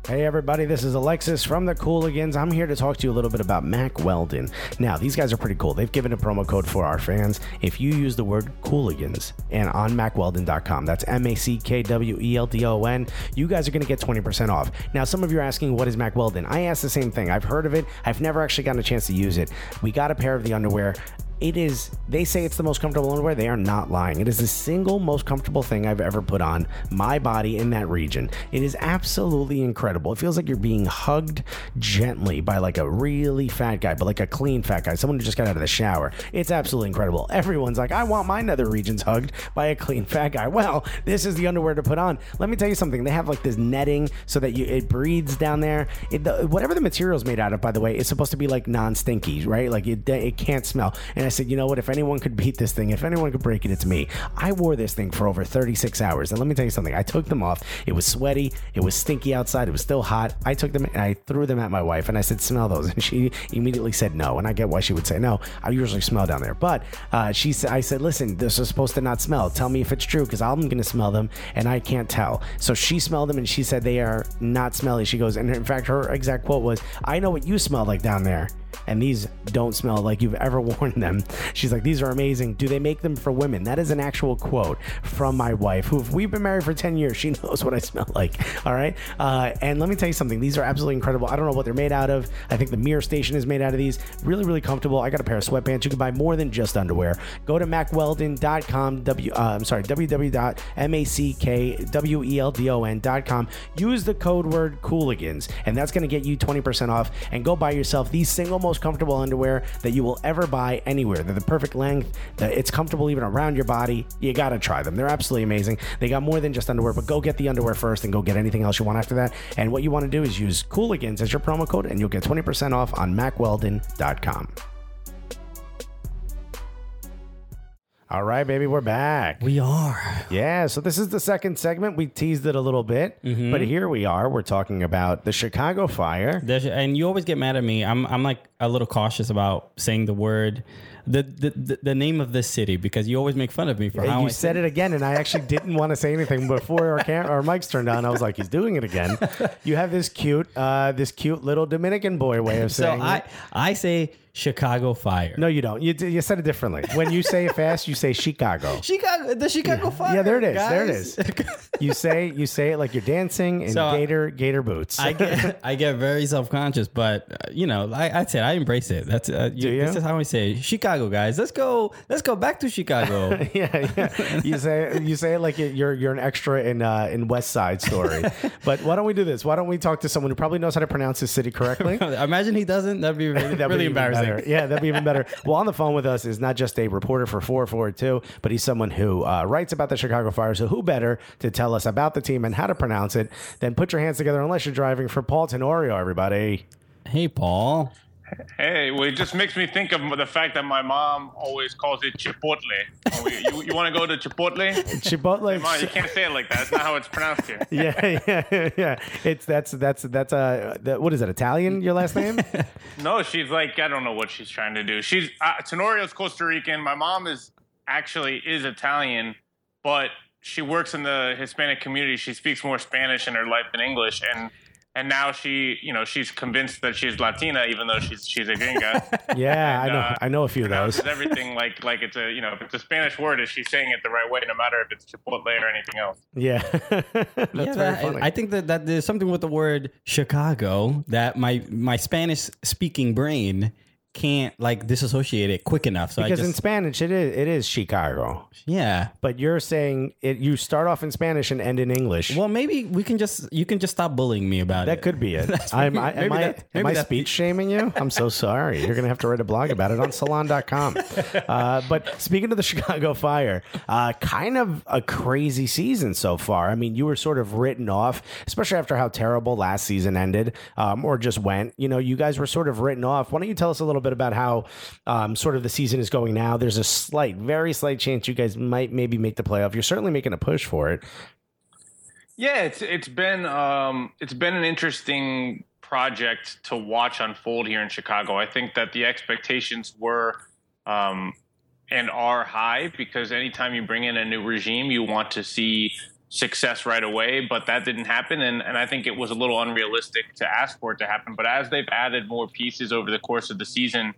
Hey everybody, this is Alexis from the Cooligans. I'm here to talk to you a little bit about Mack Weldon. Now, these guys are pretty cool. They've given a promo code for our fans. If you use the word Cooligans and on MackWeldon.com, that's M-A-C-K-W-E-L-D-O-N, you guys are going to get 20% off. Now, some of you are asking, what is Mack Weldon? I asked the same thing. I've heard of it. I've never actually gotten a chance to use it. We got a pair of the underwear it is they say it's the most comfortable underwear. They are not lying. It is the single most comfortable thing i've ever put on my body in that region. It is absolutely incredible. It feels like you're being hugged gently by like a really fat guy but like a clean fat guy someone who just got out of the shower. It's absolutely incredible. Everyone's like i want my nether regions hugged by a clean fat guy. Well this is the underwear to put on. Let me tell you something. They have like this netting so that you it breathes down there. It, the, whatever the material is made out of by the way is supposed to be like non-stinky right? Like it, it can't smell. And I said, you know what? If anyone could beat this thing, if anyone could break it, it's me. I wore this thing for over 36 hours. And let me tell you something. I took them off. It was sweaty. It was stinky outside. It was still hot. I took them and I threw them at my wife and I said, smell those. And she immediately said no. And I get why she would say no. I usually smell down there. But uh, she said, I said, listen, this is supposed to not smell. Tell me if it's true because I'm going to smell them and I can't tell. So she smelled them and she said they are not smelly. She goes, and in fact, her exact quote was, I know what you smell like down there and these don't smell like you've ever worn them. She's like, these are amazing. Do they make them for women? That is an actual quote from my wife, who if we've been married for 10 years, she knows what I smell like. All right. Uh, and let me tell you something. These are absolutely incredible. I don't know what they're made out of. I think the mirror station is made out of these. Really, really comfortable. I got a pair of sweatpants. You can buy more than just underwear. Go to mackweldon.com. W, uh, I'm sorry, www.mackweldon.com. Use the code word Cooligans, and that's going to get you 20% off. And go buy yourself these single most comfortable underwear that you will ever buy anywhere. They're the perfect length. Uh, it's comfortable even around your body. You got to try them. They're absolutely amazing. They got more than just underwear, but go get the underwear first and go get anything else you want after that. And what you want to do is use Cooligans as your promo code, and you'll get 20% off on MackWeldon.com. All right, baby, we're back. We are. Yeah, so this is the second segment. We teased it a little bit, but here we are. We're talking about the Chicago Fire. There's, and you always get mad at me. I'm I'm like a little cautious about saying the word, the the, the, the name of this city because you always make fun of me for how you I said it again, and I actually didn't want to say anything before our cam- our mics turned on. I was like, "He's doing it again." You have this cute, uh, this cute little Dominican boy way of saying. So. I it. I say Chicago Fire. No, you don't. You, you said it differently. When you say it fast, you say Chicago. Chicago, the Chicago Fire. Yeah, there it is. There it is. You say you say it like you're dancing in So, uh, gator gator boots. I get I get very self conscious, but uh, you know, I, I said I embrace it. That's uh, you, you? This is how I say Chicago, guys. Let's go. Let's go back to Chicago. yeah, yeah. You say you say it like you're you're an extra in uh, in West Side Story. but why don't we do this? Why don't we talk to someone who probably knows how to pronounce this city correctly? Imagine he doesn't. That'd be really, That'd be really even embarrassing. Better. Yeah, that'd be even better. Well, on the phone with us is not just a reporter for 442, but he's someone who uh, writes about the Chicago Fire. So who better to tell us about the team and how to pronounce it than put your hands together unless you're driving for Paul Tenorio, everybody. Hey, Paul. Hey, well, it just makes me think of the fact that my mom always calls it Chipotle. Oh, you you want to go to Chipotle? Chipotle. Mom, you can't say it like that. That's not how it's pronounced here. yeah, yeah, yeah. It's that's that's that's uh, the, what is it? Italian? Your last name? No, she's like I don't know what she's trying to do. She's uh, Tenorio's Costa Rican. My mom is actually is Italian, but she works in the Hispanic community. She speaks more Spanish in her life than English, and and now she you know she's convinced that she's Latina, even though she's she's a gringa. Yeah, I know. uh, I know a few of those. pronounces everything like like it's a you know if it's a Spanish word, is she saying it the right way, no matter if it's Chipotle or anything else? Yeah, that's yeah, very that- funny. I think that, that there's something with the word Chicago that my my Spanish speaking brain can't like disassociate it quick enough. So because I in Spanish it is it is Chicago, yeah. but you're saying it. You start off in Spanish and end in English. Well, maybe we can just you can just stop bullying me about that it. That could be it. I'm, I, am I, that- am I speech shaming you? I'm so sorry. You're going to have to write a blog about it on salon.com. Uh, but speaking of the Chicago Fire, uh, kind of a crazy season so far. I mean, you were sort of written off, especially after how terrible last season ended um, or just went. You know, you guys were sort of written off. Why don't you tell us a little bit about how um, sort of the season is going now? There's a slight, very slight chance you guys might maybe make the playoff. You're certainly making a push for it. Yeah, it's it's been um, it's been an interesting project to watch unfold here in Chicago. I think that the expectations were um, and are high because anytime you bring in a new regime, you want to see success right away, but that didn't happen. And, and I think it was a little unrealistic to ask for it to happen. But as they've added more pieces over the course of the season,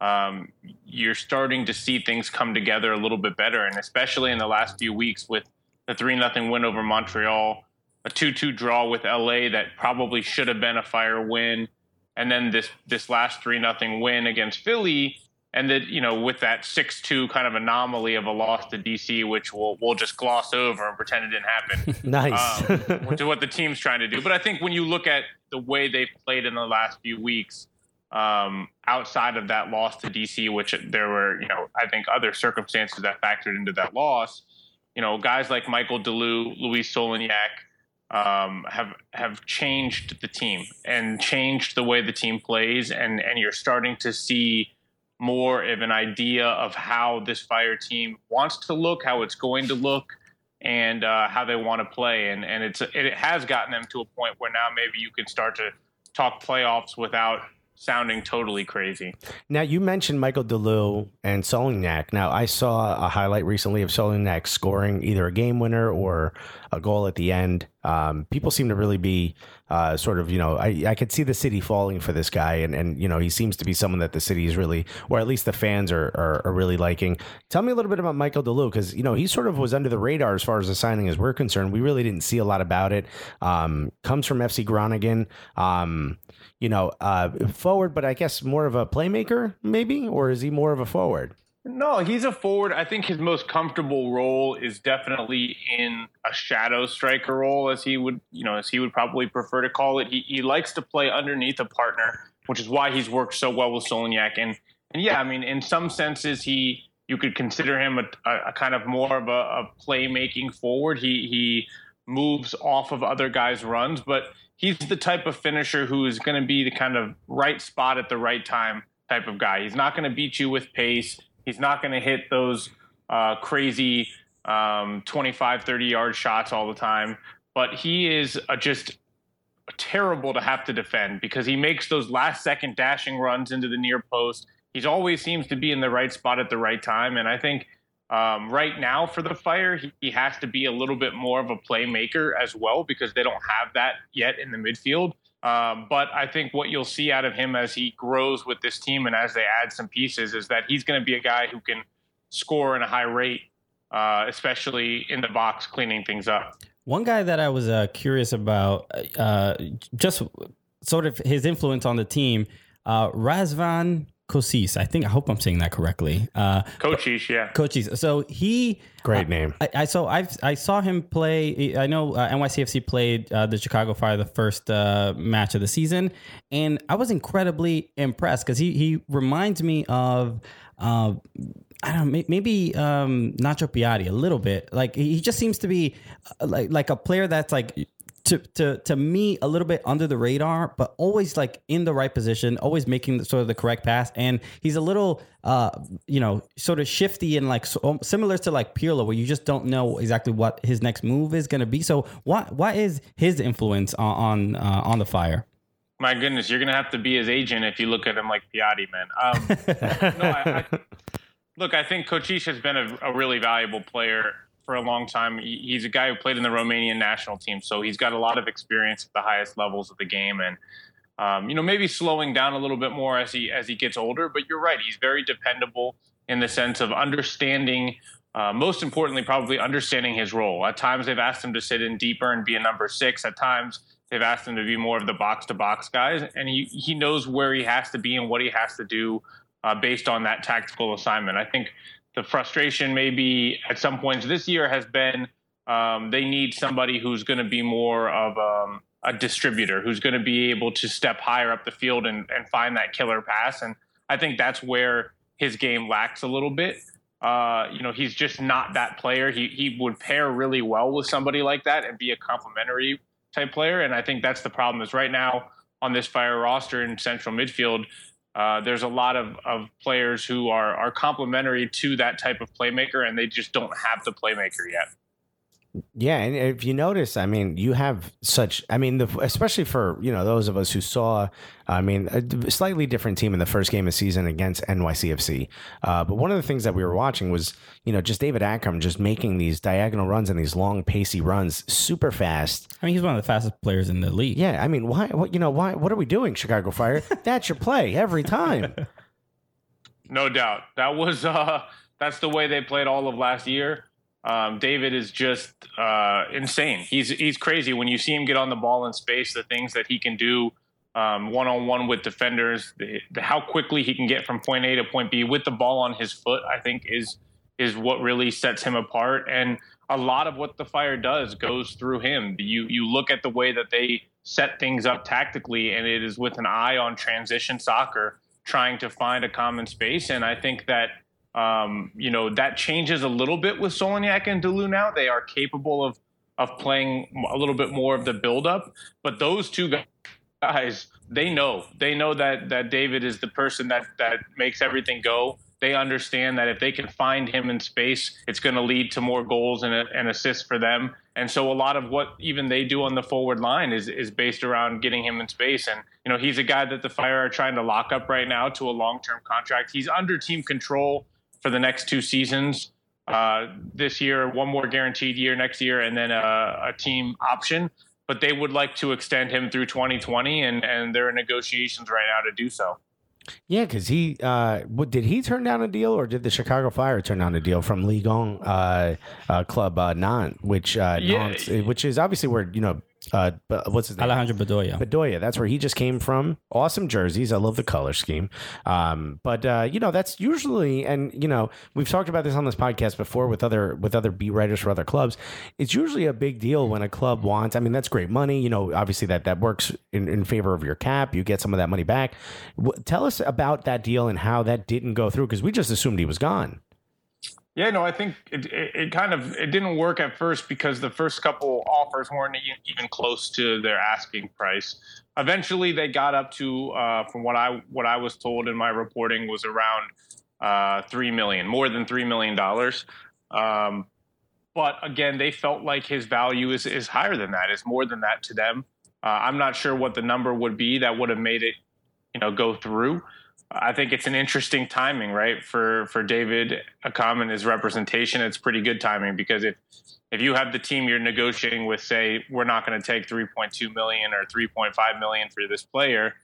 um, you're starting to see things come together a little bit better. And especially in the last few weeks with the 3 nothing win over Montreal, a 2 2 draw with LA that probably should have been a fire win. And then this, this last 3 nothing win against Philly and that you know with that six two kind of anomaly of a loss to DC, which we'll we'll just gloss over and pretend it didn't happen. Nice. um, which is what the team's trying to do. But I think when you look at the way they've played in the last few weeks, um, outside of that loss to DC, which there were you know I think other circumstances that factored into that loss. You know, guys like Michael de Leeuw, Luis Solignac. Um, have have changed the team and changed the way the team plays, and and you're starting to see more of an idea of how this fire team wants to look, how it's going to look, and uh, how they want to play. And and it's it has gotten them to a point where now maybe you can start to talk playoffs without sounding totally crazy. Now you mentioned Michael de Leeuw and Solignac. Now I saw a highlight recently of Solignac scoring either a game winner or a goal at the end. Um, people seem to really be uh, sort of, you know, I, I could see the city falling for this guy, and and you know he seems to be someone that the city is really, or at least the fans are are, are really liking. Tell me a little bit about Michael de Leeuw because you know he sort of was under the radar as far as the signing is we're concerned. We really didn't see a lot about it. Um, comes from FC Groningen. Um, you know, uh, forward, but I guess more of a playmaker, maybe, or is he more of a forward? No, he's a forward. I think his most comfortable role is definitely in a shadow striker role, as he would, you know, as he would probably prefer to call it. He, he likes to play underneath a partner, which is why he's worked so well with Solignac. And and yeah, I mean, in some senses, he you could consider him a, a, a kind of more of a, a playmaking forward. He he moves off of other guys' runs, but he's the type of finisher who is going to be the kind of right spot at the right time type of guy. He's not going to beat you with pace. He's not going to hit those uh, crazy um, 25, 30 yard shots all the time. But he is uh, just terrible to have to defend because he makes those last second dashing runs into the near post. He's always seems to be in the right spot at the right time. And I think um, right now for the Fire, he, he, has to be a little bit more of a playmaker as well because they don't have that yet in the midfield. Um, but I think what you'll see out of him as he grows with this team and as they add some pieces is that he's going to be a guy who can score in a high rate, uh, especially in the box, cleaning things up. One guy that I was uh, curious about, uh, just sort of his influence on the team, uh, Razvan Kosis. I think I hope I'm saying that correctly. Uh, Cocis, yeah. Cocis. So he great name. I, I so I I saw him play. I know uh, NYCFC played uh, the Chicago Fire the first uh, match of the season, and I was incredibly impressed because he he reminds me of. Uh, I don't know, maybe um, Nacho Piatti a little bit. Like he just seems to be uh, like like a player that's like to to to me a little bit under the radar, but always like in the right position, always making the, sort of the correct pass. And he's a little, uh, you know, sort of shifty and like so, um, similar to like Pirlo, where you just don't know exactly what his next move is going to be. So, what what is his influence on on, uh, on the fire? My goodness, you're gonna have to be his agent if you look at him like Piatti, man. Um, no, I, I, look, I think Cocis has been a, a really valuable player for a long time. He's a guy who played in the Romanian national team, so he's got a lot of experience at the highest levels of the game, and um, you know maybe slowing down a little bit more as he as he gets older. But you're right; he's very dependable in the sense of understanding. Uh, most importantly, probably understanding his role. At times, they've asked him to sit in deeper and be a number six. At times, they've asked him to be more of the box to box guys, and he he knows where he has to be and what he has to do uh, based on that tactical assignment. I think the frustration maybe at some points this year has been um, they need somebody who's going to be more of um, a distributor, who's going to be able to step higher up the field and, and find that killer pass. And I think that's where his game lacks a little bit. Uh, you know, he's just not that player. He he would pair really well with somebody like that and be a complementary type player. And I think that's the problem. Is right now on this fire roster in central midfield, uh, there's a lot of, of players who are are complementary to that type of playmaker, and they just don't have the playmaker yet. Yeah, and if you notice, I mean, you have such. I mean, the, especially for you know those of us who saw. I mean, a slightly different team in the first game of season against NYCFC. Uh, but one of the things that we were watching was you know just David Accam just making these diagonal runs and these long pacey runs super fast. I mean, he's one of the fastest players in the league. Yeah, I mean, why? What you know? Why? What are we doing, Chicago Fire? That's your play every time. No doubt. That was uh that's the way they played all of last year. Um, David is just uh, insane. He's he's crazy when you see him get on the ball in space. The things that he can do one on one with defenders, the, the, how quickly he can get from point A to point B with the ball on his foot, I think is is what really sets him apart. And a lot of what the Fire does goes through him. You you look at the way that they set things up tactically, and it is with an eye on transition soccer, trying to find a common space. And I think that um, you know, that changes a little bit with Solignac and de Leeuw now. They are capable of of playing a little bit more of the buildup, but those two guys, they know they know that that David is the person that that makes everything go. They understand that if they can find him in space, it's going to lead to more goals and, and assists for them. And so a lot of what even they do on the forward line is is based around getting him in space. And you know, he's a guy that the Fire are trying to lock up right now to a long term contract. He's under team control for the next two seasons. Uh, this year, one more guaranteed year next year, and then a, a, team option. But they would like to extend him through 2020, and, and they're in negotiations right now to do so. Yeah, because he uh, what, did he turn down a deal, or did the Chicago Fire turn down a deal from Ligue 1 uh, uh, club uh, Nantes, which uh, Yeah. Nantes, which is obviously where you know uh, what's his name? Alejandro Bedoya. Bedoya. That's where he just came from. Awesome jerseys. I love the color scheme. Um, but uh, you know, that's usually, and you know, we've talked about this on this podcast before with other with other beat writers for other clubs. It's usually a big deal when a club wants. I mean, that's great money. You know, obviously that that works in, in favor of your cap. You get some of that money back. W- tell us about that deal and how that didn't go through because we just assumed he was gone. Yeah, no, I think it, it, it kind of it didn't work at first because the first couple offers weren't even close to their asking price. Eventually, they got up to, uh, from what I what I was told in my reporting, was around uh, three million, more than three million dollars. Um, but again, they felt like his value is is higher than that, is more than that to them. Uh, I'm not sure what the number would be that would have made it, you know, go through. I think it's an interesting timing, right? For for David Accam and his representation, it's pretty good timing because if if you have the team you're negotiating with say we're not going to take 3.2 million or 3.5 million for this player,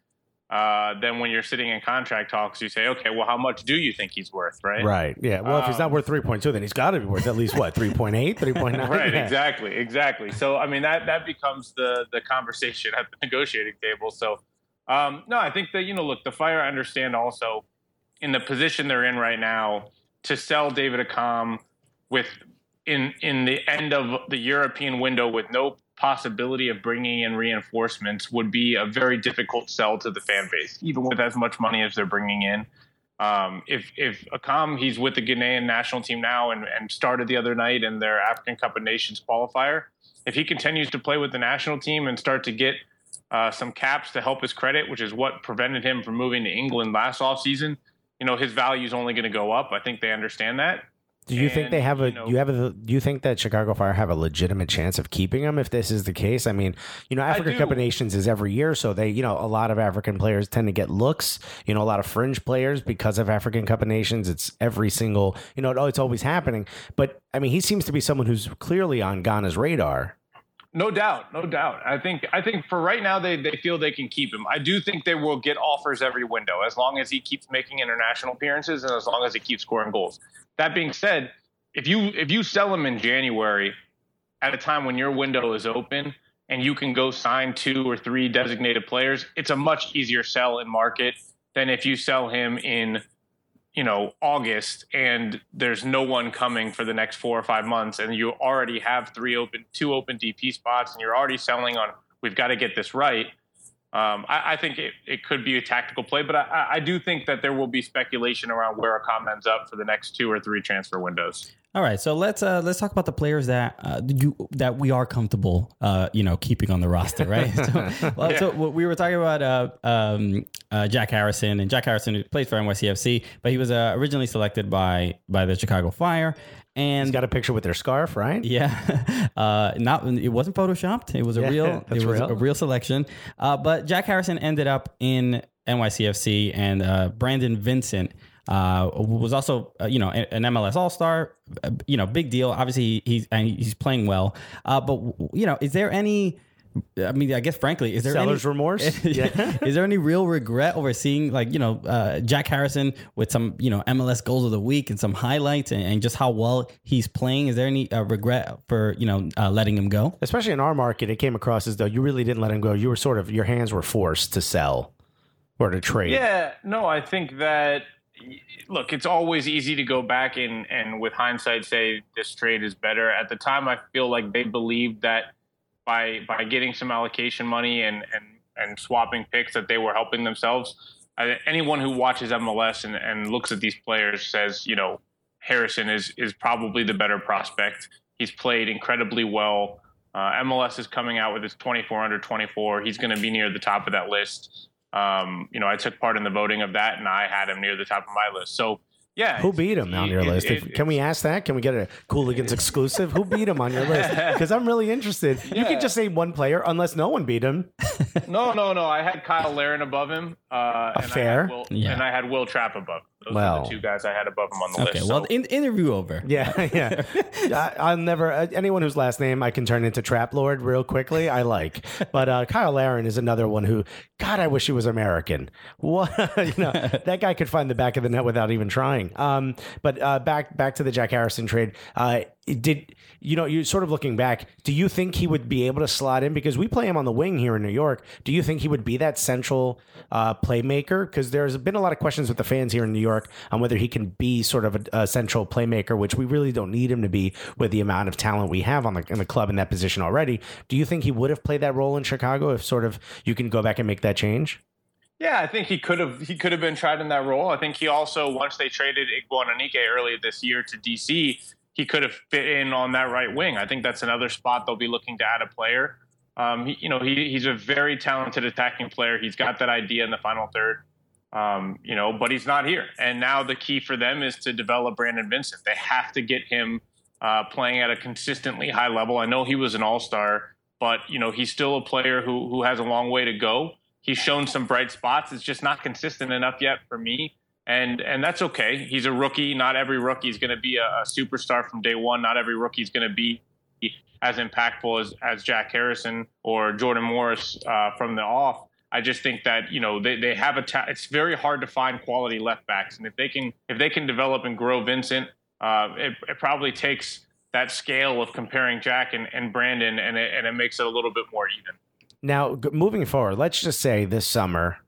uh, then when you're sitting in contract talks, you say, okay, well, how much do you think he's worth, right? Right. Yeah. Well, if he's not Um, worth 3.2, then he's got to be worth at least what, 3.8, 3.9? right Yeah. exactly exactly so i mean that that becomes the the conversation at the negotiating table so um no i think that you know look the fire understand also in the position they're in right now to sell david accam with in in the end of the european window with no possibility of bringing in reinforcements would be a very difficult sell to the fan base even with as much money as they're bringing in. Um, if if Accam he's with the Ghanaian national team now and, and started the other night in their African Cup of Nations qualifier, if he continues to play with the national team and start to get uh, some caps to help his credit, which is what prevented him from moving to England last offseason, you know his value is only going to go up. I think they understand that. Do you think they have a? you know- you have a? Do you think that Chicago Fire have a legitimate chance of keeping him if this is the case? I mean, you know, African Cup of. Nations is every year, so they, you know, a lot of African players tend to get looks. You know, a lot of fringe players because of African Cup of Nations. It's every single, you know, it's always happening. But I mean, he seems to be someone who's clearly on Ghana's radar. No doubt, no doubt. I think I think for right now they, they feel they can keep him. I do think they will get offers every window as long as he keeps making international appearances and as long as he keeps scoring goals. That being said, if you if you sell him in January at a time when your window is open and you can go sign two or three designated players, it's a much easier sell in market than if you sell him in you know August and there's no one coming for the next four or five months and you already have three open two open DP spots and you're already selling on we've got to get this right. Um, I, I think it, it could be a tactical play, but I, I do think that there will be speculation around where Accam ends up for the next two or three transfer windows. All right, so let's uh, let's talk about the players that uh, you that we are comfortable, uh, you know, keeping on the roster, right? so, well, so we were talking about uh, um, uh, Jack Harrison, and Jack Harrison plays for NYCFC, but he was uh, originally selected by by the Chicago Fire, And He's got a picture with their scarf, right? yeah, uh, not it wasn't photoshopped. It was a Yeah, real, it was real. a real selection. Uh, but Jack Harrison ended up in NYCFC, and uh, Brandon Vincent uh, was also, uh, you know, an MLS All Star. You know, big deal. Obviously, he's and he's playing well. Uh, but you know, is there any? I mean, I guess frankly, is there Seller's any, remorse? Yeah. is there any real regret over seeing like you know uh, Jack Harrison with some you know MLS goals of the week and some highlights and, and just how well he's playing? Is there any uh, regret for you know uh, letting him go? Especially in our market, it came across as though you really didn't let him go. You were sort of your hands were forced to sell or to trade. Yeah, no, I think that look, it's always easy to go back and and with hindsight say this trade is better. At the time, I feel like they believed that by by getting some allocation money and and and swapping picks that they were helping themselves. I, anyone who watches MLS and, and looks at these players says, you know, Harrison is is probably the better prospect. He's played incredibly well. Uh, MLS is coming out with his 24 under 24. He's going to be near the top of that list. Um, you know, I took part in the voting of that, and I had him near the top of my list. So, yeah, Who beat him on your it- list? it- If- can we ask that? Can we get a Cooligans exclusive? Who beat him on your list? Because I'm really interested. You could just say one player, unless no one beat him. No, no, no. I had Cyle Larin above him. Uh, and fair. I Will, Yeah. And I had Will Trapp above. him. Those Well. are the two guys I had above him on the Okay, list. well, so- in, interview over. Yeah, yeah. I, I'll never uh, anyone whose last name I can turn into Trap Lord real quickly. I like, but uh, Cyle Larin is another one who, God, I wish he was American. What you know, that guy could find the back of the net without even trying. Um, but uh, back back to the Jack Harrison trade. Did you know? You sort of looking back. Do you think he would be able to slot in because we play him on the wing here in New York? Do you think he would be that central uh, playmaker? Because there's been a lot of questions with the fans here in New York on whether he can be sort of a, a central playmaker, which we really don't need him to be with the amount of talent we have on the in the club in that position already. Do you think he would have played that role in Chicago if sort of you can go back and make that change? Yeah, I think he could have he could have been tried in that role. I think he also once they traded Igboananike earlier this year to DC, he could have fit in on that right wing. I think that's another spot they'll be looking to add a player. Um, he, you know, he, he's a very talented attacking player. He's got that idea in the final third. Um, you know, but he's not here. And now the key for them is to develop Brandon Vincent. They have to get him uh, playing at a consistently high level. I know he was an all star, but you know he's still a player who who has a long way to go. He's shown some bright spots. It's just not consistent enough yet for me, and and that's okay. He's a rookie. Not every rookie is going to be a, a superstar from day one. Not every rookie is going to be as impactful as as Jack Harrison or Jordan Morris uh, from the off. I just think that you know they, they have a ta- it's very hard to find quality left backs, and if they can if they can develop and grow Vincent, uh, it, it probably takes that scale of comparing Jack and, and Brandon, and it, and it makes it a little bit more even. Now, moving forward, let's just say this summer,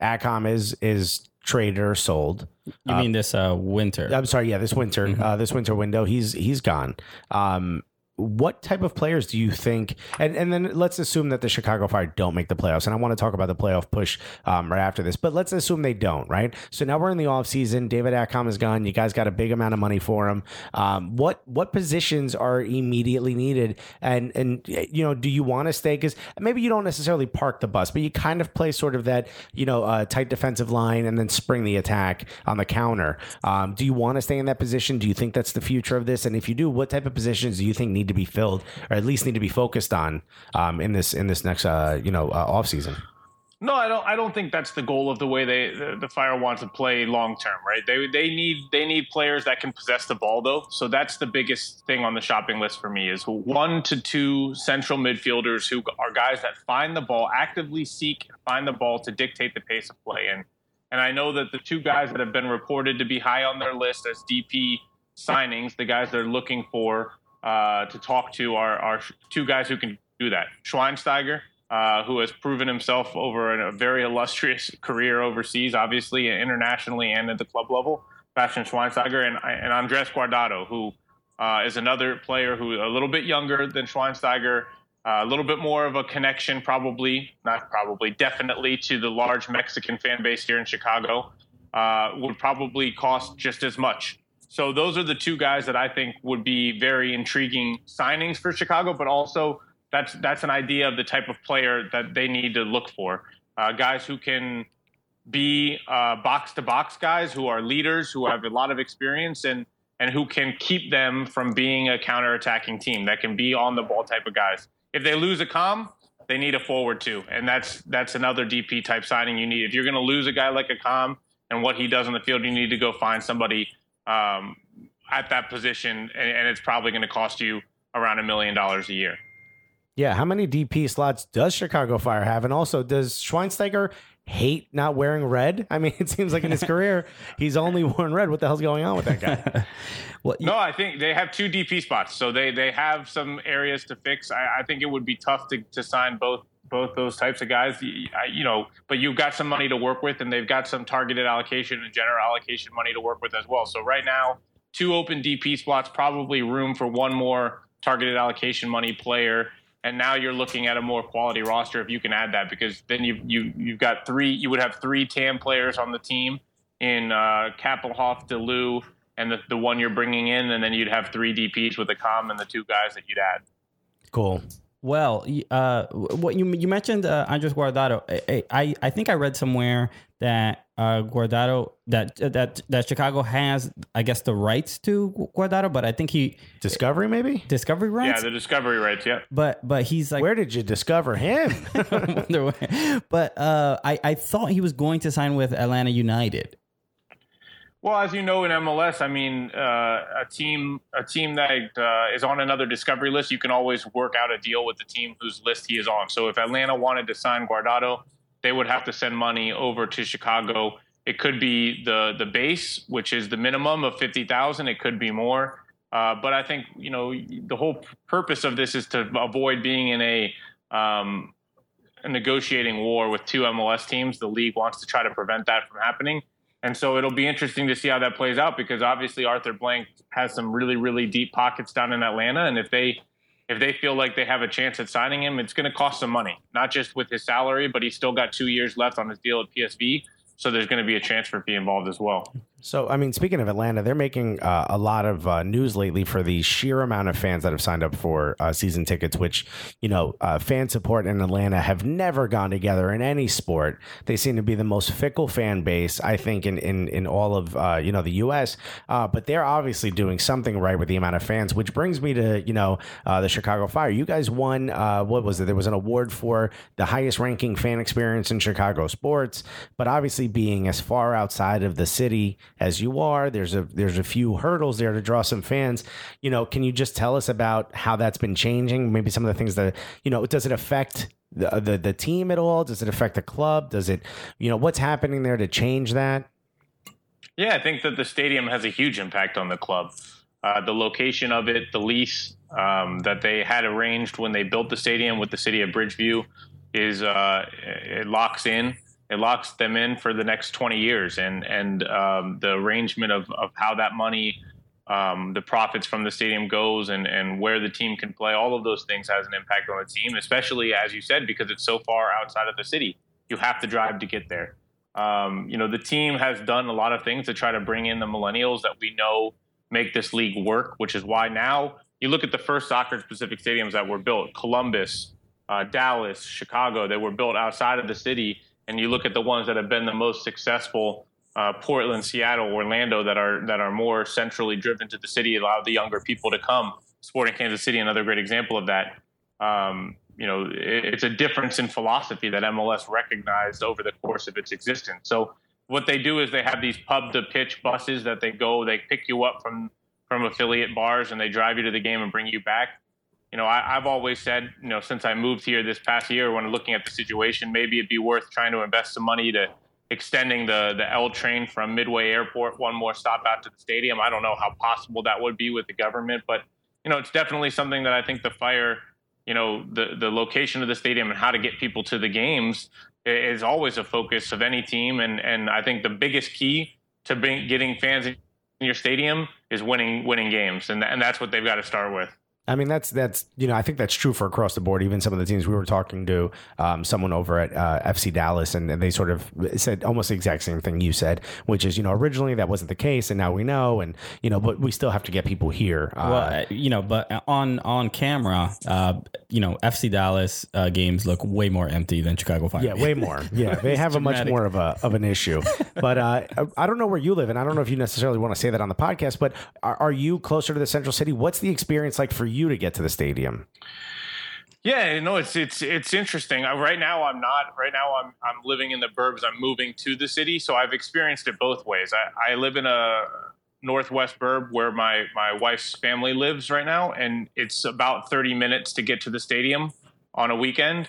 Accam is is traded or sold. You mean this uh, winter? I'm sorry, yeah, this winter, Mm-hmm. uh, this winter window, he's he's gone. Um, what type of players do you think? And and then let's assume that the Chicago Fire don't make the playoffs. And I want to talk about the playoff push um, right after this. But let's assume they don't. Right. So now we're in the off season. David Accam is gone. You guys got a big amount of money for him. Um, what what positions are immediately needed? And and you know, do you want to stay? Because maybe you don't necessarily park the bus, but you kind of play sort of that you know uh, tight defensive line and then spring the attack on the counter. Um, do you want to stay in that position? Do you think that's the future of this? And if you do, what type of positions do you think need to be filled, or at least need to be focused on um, in this in this next uh, you know uh, off season? No, I don't. I don't think that's the goal of the way they the, the Fire want to play long term, right? They they need they need players that can possess the ball though. So that's the biggest thing on the shopping list for me is one to two central midfielders who are guys that find the ball, actively seek find the ball to dictate the pace of play. And and I know that the two guys that have been reported to be high on their list as DP signings, the guys they're looking for uh, to talk to are two guys who can do that. Schweinsteiger uh, who has proven himself over a very illustrious career overseas, obviously internationally and at the club level. Bastian Schweinsteiger and, and Andres Guardado, who uh, is another player who a little bit younger than Schweinsteiger, uh, a little bit more of a connection, probably not probably, definitely to the large Mexican fan base here in Chicago. Uh, would probably cost just as much. So those are the two guys that I think would be very intriguing signings for Chicago, but also that's that's an idea of the type of player that they need to look for. Uh, guys who can be box to box guys, who are leaders, who have a lot of experience, and and who can keep them from being a counterattacking team that can be on the ball type of guys. If they lose Accam, they need a forward too, and that's that's another DP type signing you need. If you're going to lose a guy like Accam and what he does on the field, you need to go find somebody um, at that position, and, and it's probably going to cost you around a million dollars a year. Yeah, how many DP slots does Chicago Fire have? And also, does Schweinsteiger hate not wearing red? I mean, it seems like in his career, he's only worn red. What the hell's going on with that guy? Well, No, I think they have two DP spots, so they they have some areas to fix. I, I think it would be tough to, to sign both both those types of guys. You know, but you've got some money to work with, and they've got some targeted allocation and general allocation money to work with as well. So right now, two open DP spots, probably room for one more targeted allocation money player. And now you're looking at a more quality roster if you can add that, because then you've you you've got three. You would have three TAM players on the team in uh, Kappelhof, DeLu, and the, the one you're bringing in, and then you'd have three DPs with the com and the two guys that you'd add. cool. Well, uh, what you you mentioned uh, Andres Guardado. I, I I think I read somewhere that uh, Guardado that that that Chicago has, I guess, the rights to Guardado, but I think he Discovery, maybe? discovery rights. Yeah, the discovery rights. Yeah. but but he's like Where did you discover him? I wonder why. But uh, I I thought he was going to sign with Atlanta United. Well, as you know in MLS, I mean, uh, a team a team that uh, is on another discovery list, you can always work out a deal with the team whose list he is on. So if Atlanta wanted to sign Guardado, they would have to send money over to Chicago. It could be the the base, which is the minimum of fifty thousand. It could be more. Uh, but I think you know the whole purpose of this is to avoid being in a um, a negotiating war with two MLS teams. The league wants to try to prevent that from happening. And so it'll be interesting to see how that plays out because obviously Arthur Blank has some really, really deep pockets down in Atlanta. And if they if they feel like they have a chance at signing him, it's going to cost some money, not just with his salary, but he's still got two years left on his deal at PSV. So there's going to be a transfer fee involved as well. So, I mean, speaking of Atlanta, they're making uh, a lot of uh, news lately for the sheer amount of fans that have signed up for uh, season tickets, which, you know, uh, fan support in Atlanta have never gone together in any sport. They seem to be the most fickle fan base, I think, in, in, in all of, uh, you know, the U.S. Uh, but they're obviously doing something right with the amount of fans, which brings me to, you know, the Chicago Fire. You guys won, what was it? There was an award for the highest ranking fan experience in Chicago sports, but obviously being as far outside of the city as you are, there's a there's a few hurdles there to draw some fans. You know, can you just tell us about how that's been changing? Maybe some of the things that you know, does it affect the the, the team at all? Does it affect the club? Does it, you know, what's happening there to change that? Yeah, I think that the stadium has a huge impact on the club. Uh, the location of it, the lease um, that they had arranged when they built the stadium with the city of Bridgeview, is uh, it locks in. It locks them in for the next 20 years, and and um, the arrangement of, of how that money, um, the profits from the stadium goes, and and where the team can play, all of those things has an impact on the team, especially as you said, because it's so far outside of the city. You have to drive to get there. Um, you know, the team has done a lot of things to try to bring in the millennials that we know make this league work, which is why now you look at the first soccer specific stadiums that were built Columbus, uh, Dallas, Chicago, they were built outside of the city. And you look at the ones that have been the most successful uh, Portland, Seattle, Orlando, that are that are more centrally driven to the city, allow the younger people to come. Sporting Kansas City, another great example of that. Um, you know, it, it's a difference in philosophy that MLS recognized over the course of its existence. So what they do is they have these pub to pitch buses that they go, they pick you up from from affiliate bars and they drive you to the game and bring you back. You know, I, I've always said, you know, since I moved here this past year, when looking at the situation, maybe it'd be worth trying to invest some money to extending the the L train from Midway Airport one more stop out to the stadium. I don't know how possible that would be with the government, but you know, it's definitely something that I think the fire, you know, the the location of the stadium and how to get people to the games is always a focus of any team, and and I think the biggest key to bring, getting fans in your stadium is winning winning games, and and that's what they've got to start with. I mean, that's that's you know, I think that's true for across the board. Even some of the teams we were talking to, um, someone over at uh, FC Dallas, and, and they sort of said almost the exact same thing you said, which is you know originally that wasn't the case, and now we know, and you know, but we still have to get people here. Uh, Well, uh, you know, but on on camera, uh, you know, FC Dallas uh, games look way more empty than Chicago Fire. Yeah, way more. Yeah, they have a much dramatic. more of a of an issue. But uh, I don't know where you live, and I don't know if you necessarily want to say that on the podcast. But are, are you closer to the central city? What's the experience like for you to get to the stadium? Yeah, no, it's it's it's interesting. Uh, right now, I'm not. Right now, I'm I'm living in the burbs. I'm moving to the city, so I've experienced it both ways. I, I live in a northwest burb where my my wife's family lives right now, and it's about 30 minutes to get to the stadium on a weekend.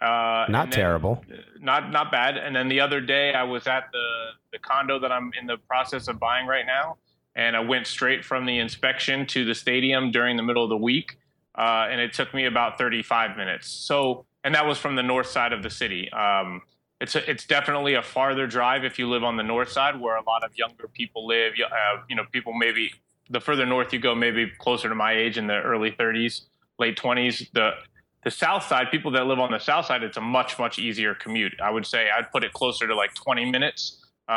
Uh, Not then- terrible. not not bad. And then the other day, I was at the the condo that I'm in the process of buying right now, and I went straight from the inspection to the stadium during the middle of the week, uh, and it took me about 35 minutes. So, and that was from the north side of the city. Um, it's a, it's definitely a farther drive if you live on the north side, where a lot of younger people live. You- Uh, you know, people maybe the further north you go, maybe closer to my age in the early 30s, late 20s. The the south side, people that live on the south side, it's a much much easier commute. I would say I'd put it closer to like 20 minutes uh,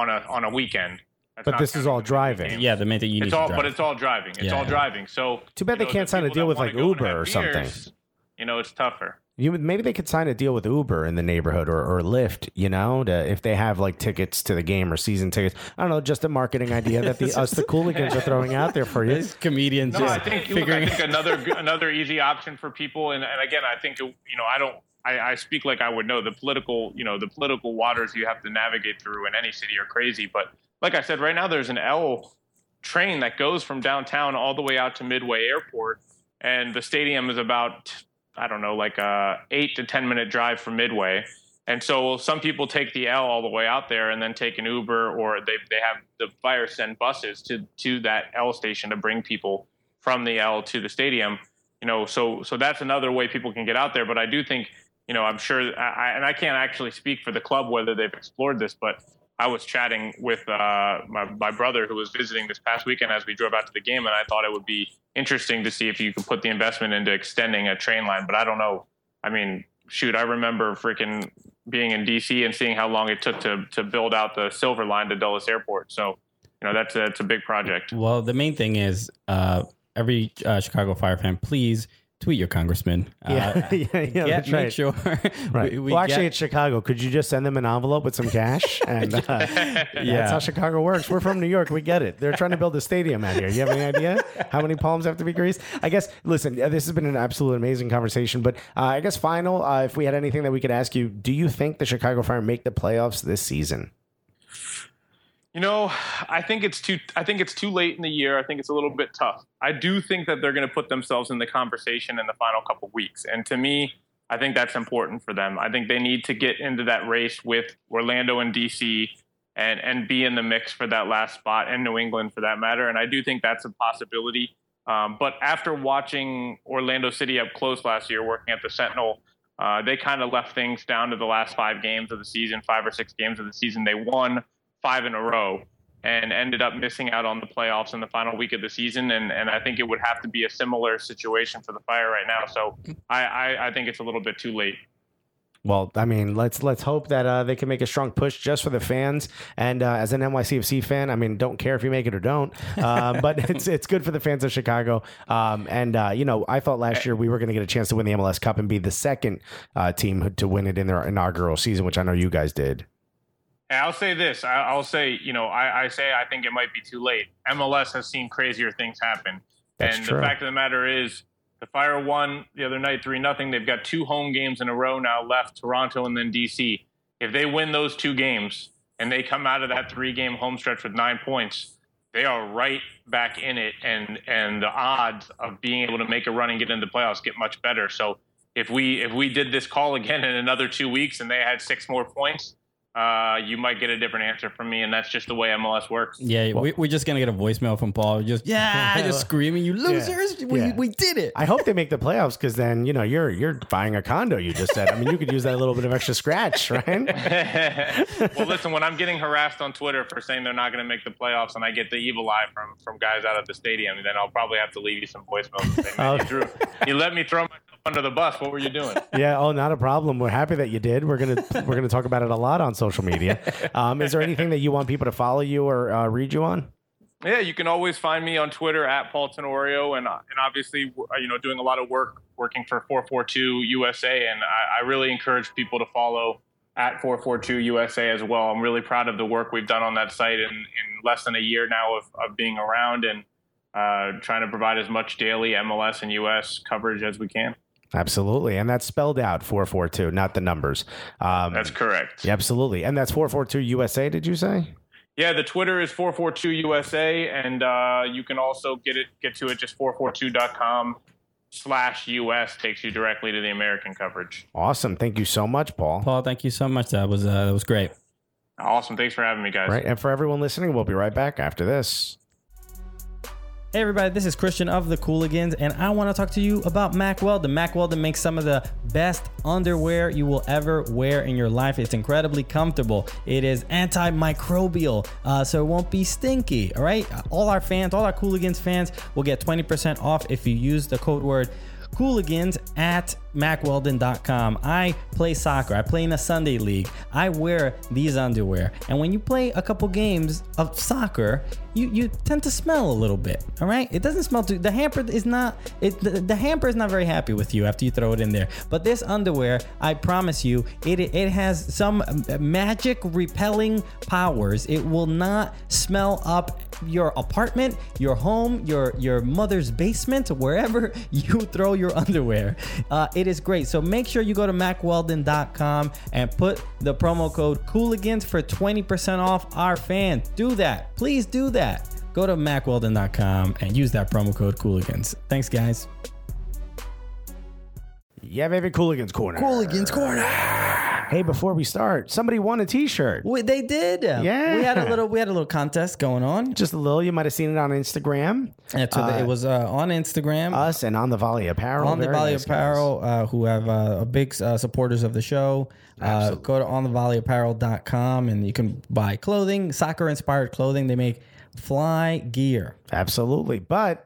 on a on a weekend. That's But this is all driving. games. yeah, the main thing you need It's to all, drive. but it's all driving. It's Yeah. all driving. So Too bad you they know, can't the sign a deal with, like, Uber have or something. beers, You know, it's tougher. You maybe they could sign a deal with Uber in the neighborhood or, or Lyft, you know, to, if they have like tickets to the game or season tickets. I don't know, just a marketing idea that the us the Cooligans are throwing out there for you. Comedians No, just I think look, I think another another easy option for people, and, and again, I think you know I don't I, I speak like I would know the political you know the political waters you have to navigate through in any city are crazy, but like I said, right now there's an L train that goes from downtown all the way out to Midway Airport, and the stadium is about I don't know like a eight to ten minute drive from Midway. And so some people take the L all the way out there and then take an Uber or they, they have the fire send buses to, to that L station to bring people from the L to the stadium. You know, so so that's another way people can get out there. But I do think, you know, I'm sure, I, and I can't actually speak for the club whether they've explored this, but I was chatting with uh, my, my brother who was visiting this past weekend as we drove out to the game, and I thought it would be interesting to see if you could put the investment into extending a train line. But I don't know. I mean, shoot, I remember freaking being in DC and seeing how long it took to to build out the Silver Line to Dulles Airport. So, you know, that's a, that's a big project. Well, the main thing is uh, every uh, Chicago Fire fan, please tweet your congressman. Yeah, Uh, yeah, yeah, get- that's make sure. Right. we- we well, actually, get- it's Chicago. Could you just send them an envelope with some cash? And uh, that's how Chicago works. We're from New York. We get it. They're trying to build a stadium out here. You have any idea how many palms have to be greased? I guess. Listen, uh, this has been an absolute amazing conversation. But uh, I guess final, uh, if we had anything that we could ask you, do you think the Chicago Fire make the playoffs this season? You know, I think it's too. I think it's too late in the year. I think it's a little bit tough. I do think that they're going to put themselves in the conversation in the final couple weeks, and to me, I think that's important for them. I think they need to get into that race with Orlando and DC, and and be in the mix for that last spot, and New England for that matter. And I do think that's a possibility. Um, but after watching Orlando City up close last year, working at the Sentinel, uh, they kind of left things down to the last five games of the season, five or six games of the season. They won five in a row and ended up missing out on the playoffs in the final week of the season. And, and I think it would have to be a similar situation for the Fire right now. So I, I, I think it's a little bit too late. Well, I mean, let's let's hope that uh, they can make a strong push just for the fans. And uh, as an NYCFC fan, I mean, don't care if you make it or don't, uh, but it's it's good for the fans of Chicago. Um, and uh, you know, I thought last year we were going to get a chance to win the MLS Cup and be the second uh, team to win it in their inaugural season, which I know you guys did. And I'll say this. I, I'll say, you know, I, I say I think it might be too late. MLS has seen crazier things happen. That's and true. the fact of the matter is, the Fire won the other night three nothing. They've got two home games in a row now left: Toronto and then DC. If they win those two games and they come out of that three game home stretch with nine points, they are right back in it, and and the odds of being able to make a run and get into the playoffs get much better. So if we if we did this call again in another two weeks and they had six more points, uh, you might get a different answer from me, and that's just the way MLS works. Yeah, we, we're just gonna get a voicemail from Paul. Just yeah, just screaming, "You losers! We, Yeah. we did it!" I hope they make the playoffs because then you know you're you're buying a condo. You just said. I mean, you could use that little bit of extra scratch, right? well, listen, when I'm getting harassed on Twitter for saying they're not going to make the playoffs, and I get the evil eye from from guys out of the stadium, then I'll probably have to leave you some voicemails. And say, Man, you, threw, you let me throw myself under the bus. What were you doing? Yeah. Oh, not a problem. We're happy that you did. We're gonna we're gonna talk about it a lot on social media. Um, is there anything that you want people to follow you or uh, read you on? Yeah, you can always find me on Twitter at Paul Tenorio, and uh, and obviously, uh, you know, doing a lot of work working for 442 USA, and I, I really encourage people to follow at 442 USA as well. I'm really proud of the work we've done on that site in, in less than a year now of, of being around and uh, trying to provide as much daily MLS and US coverage as we can. Absolutely, and that's spelled out four four two, not the numbers. Um, That's correct. yeah, absolutely, and that's four four two USA. Did you say? Yeah, the Twitter is 442 USA, and uh, you can also get it get to it just 442.com slash US takes you directly to the American coverage. Awesome. Thank you so much, Paul. Paul, thank you so much. That was uh, that was great. Awesome. Thanks for having me, guys. Right, and for everyone listening, we'll be right back after this. Hey everybody, this is Christian of the Cooligans, and I want to talk to you about Mack Weldon. Mack Weldon makes some of the best underwear you will ever wear in your life. It's incredibly comfortable. It is antimicrobial, uh, so it won't be stinky. All right, all our fans, all our Cooligans fans, will get 20% off if you use the code word Cooligans at mackweldon.com. I play soccer. I play in a Sunday league. I wear these underwear. And when you play a couple games of soccer, you, you tend to smell a little bit. All right? It doesn't smell too the hamper is not it the, the hamper is not very happy with you after you throw it in there. But this underwear, I promise you, it it has some magic repelling powers. It will not smell up your apartment, your home, your your mother's basement, wherever you throw your underwear. Uh, it is great. So make sure you go to mackweldon.com and put the promo code Cooligans for 20% off our fan. Do that. Please do that. Go to mackweldon.com and use that promo code Cooligans. Thanks, guys. Yeah, baby, Cooligans Corner. Cooligans Corner. Hey, before we start, somebody won a T-shirt. We, they did. Yeah. We had a little we had a little contest going on. Just a little. You might have seen it on Instagram. That's what it was uh, on Instagram. Us and on the Volley Apparel. on the Very Valley nice. Apparel, uh, who have uh, big uh, supporters of the show. Uh, go to onthevolleyapparel.com and you can buy clothing, soccer inspired clothing. They make fly gear. Absolutely. But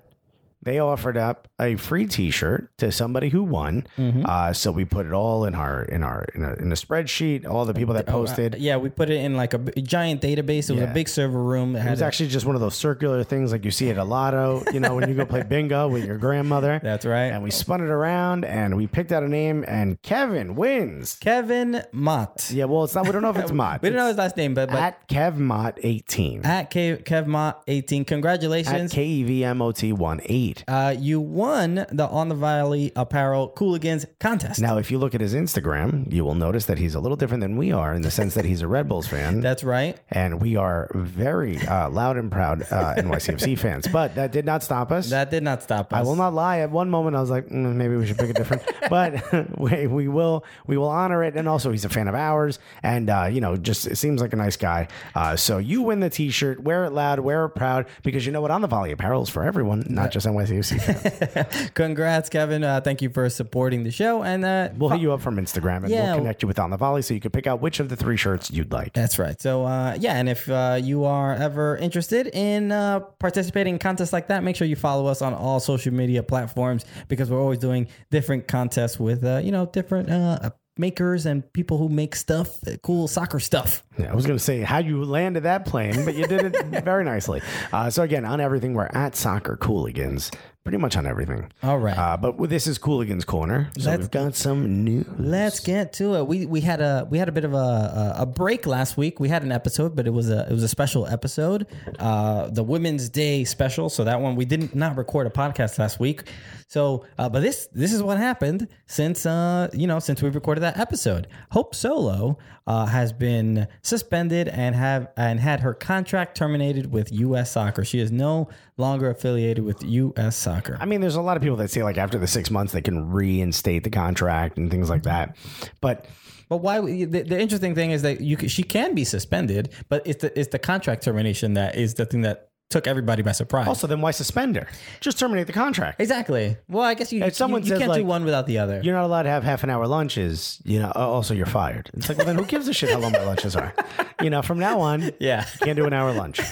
they offered up a free T-shirt to somebody who won. Mm-hmm. Uh, so we put it all in our in our in a, in a spreadsheet. All the people that posted. Uh, yeah, we put it in like a b- giant database. It was Yeah. a big server room. It had was actually just one of those circular things like you see at a lotto, you know, when you go play bingo with your grandmother. That's right. And we spun it around and we picked out a name and Kevin wins. Kevin Mott. Yeah, well, it's not, we don't know if it's Mott. We don't know his last name, but, but at, Kev KevMott18. Kev, Kev Mott 18. At Congratulations. K E V M O T 1 8. uh, you won the On the Volley Apparel Cooligans contest. Now, if you look at his Instagram, you will notice that he's a little different than we are in the sense that he's a Red Bulls fan. That's right. and we are very uh, loud and proud uh, NYCFC fans. But that did not stop us. That did not stop us. I will not lie. At one moment, I was like, mm, maybe we should pick a different. but we, we will we will honor it. And also, he's a fan of ours, and uh, you know, just it seems like a nice guy. Uh, so you win the T-shirt. Wear it loud. Wear it proud. Because you know what? On the Volley Apparel is for everyone, not just NYCFC Congrats, Kevin. Uh, thank you for supporting the show. And uh, We'll hit you up from Instagram, and Yeah. we'll connect you with On the Volley, so you can pick out which of the three shirts you'd like. That's right. So, uh, yeah, and if uh, you are ever interested in uh, participating in contests like that, make sure you follow us on all social media platforms because we're always doing different contests with, uh, you know, different uh, makers and people who make stuff, cool soccer stuff. Yeah, I was going to say how you landed that plane, but you did it very nicely. Uh, so again, on everything, we're at Soccer Cooligans, pretty much on everything. All right. Uh, but this is Cooligans Corner, so Let's- we've got some news. Let's get to it. We we had a we had a bit of a, a break last week. We had an episode, but it was a it was a special episode, uh, the Women's Day special. So that one we didn't not record a podcast last week. So, uh, but this this is what happened since uh you know since we recorded that episode. Hope Solo uh, has been suspended and have and had her contract terminated with U.S. Soccer. She is no longer affiliated with U.S. Soccer. I mean, there's a lot of people that say like after the six months they can reinstate the contract and things like that. But But why? The, the interesting thing is that you c- she can be suspended, but it's the it's the contract termination that is the thing that took everybody by surprise. also, then why suspend her? Just terminate the contract. exactly. Well, I guess you If someone you, you says, can't do one without the other. You're not allowed to have half an hour lunches. You know. oh, Also, you're fired. It's like, well, then who gives a shit how long my lunches are? You know, from now on, Yeah. you can't do an hour lunch.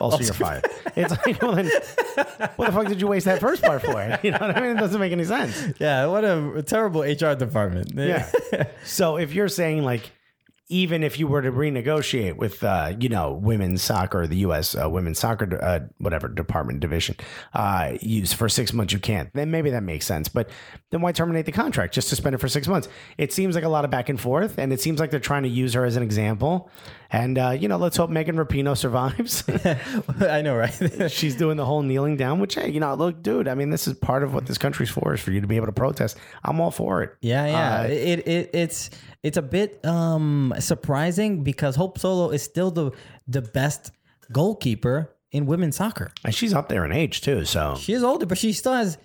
Also, you're fired. It's like, well, then, what the fuck did you waste that first part for? You know what I mean? It doesn't make any sense. Yeah, what a terrible HR department. Yeah. so if you're saying like, even if you were to renegotiate with, uh, you know, women's soccer, the U.S. Uh, women's soccer, uh, whatever department division, uh, use for six months, you can't. Then maybe that makes sense. But then why terminate the contract? Just to suspend it for six months. It seems like a lot of back and forth, and it seems like they're trying to use her as an example. And uh, you know, let's hope Megan Rapinoe survives. I know, right? She's doing the whole kneeling down, which hey, you know, look, dude. I mean, this is part of what this country's for, is for you to be able to protest. I'm all for it. Yeah, yeah. Uh, it, it it's it's a bit um surprising because Hope Solo is still the the best goalkeeper in women's soccer. and she's up there in age too, so She is older, but she still has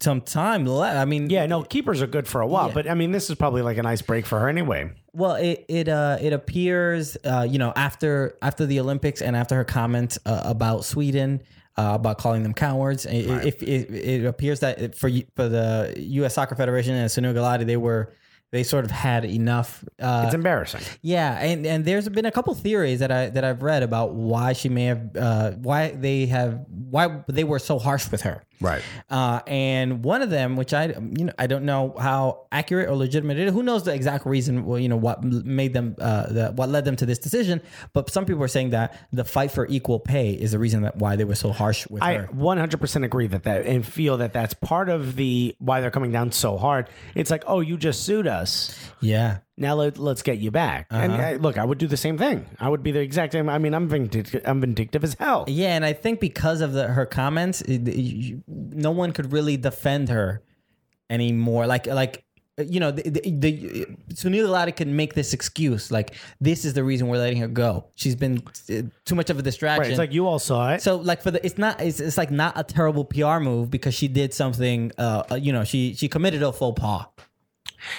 some time left. I mean, Yeah, no, keepers are good for a while, Yeah. but I mean, this is probably like a nice break for her anyway. Well, it it uh it appears uh you know after after the Olympics and after her comment uh, about Sweden uh, about calling them cowards, it, if it, it appears that for for the U.S. Soccer Federation and Sunil Gulati, they were they sort of had enough. Uh, It's embarrassing. Yeah, and and there's been a couple theories that I that I've read about why she may have uh, why they have why they were so harsh with her. Right. Uh, and one of them, which I you know I don't know how accurate or legitimate it is. Who knows the exact reason? Well, you know what made them uh, the, what led them to this decision. But some people are saying that the fight for equal pay is the reason that why they were so harsh with I her. 100% agree that that and feel that that's part of the why they're coming down so hard. It's like, oh, you just sued us. Yeah. Now let, let's get you back. And Uh-huh. uh, look, I would do the same thing. I would be the exact same. I mean, I'm vindictive, I'm vindictive as hell. Yeah, and I think because of the, her comments, it- you- no one could really defend her anymore. Like, like you know, the, the, the Sunil Gulati can make this excuse, like this is the reason we're letting her go. She's been uh, too much of a distraction. Right. It's like you all saw it. so, like for the, it's not, it's, it's like not a terrible PR move because she did something. Uh, uh, you know, she she committed a faux pas.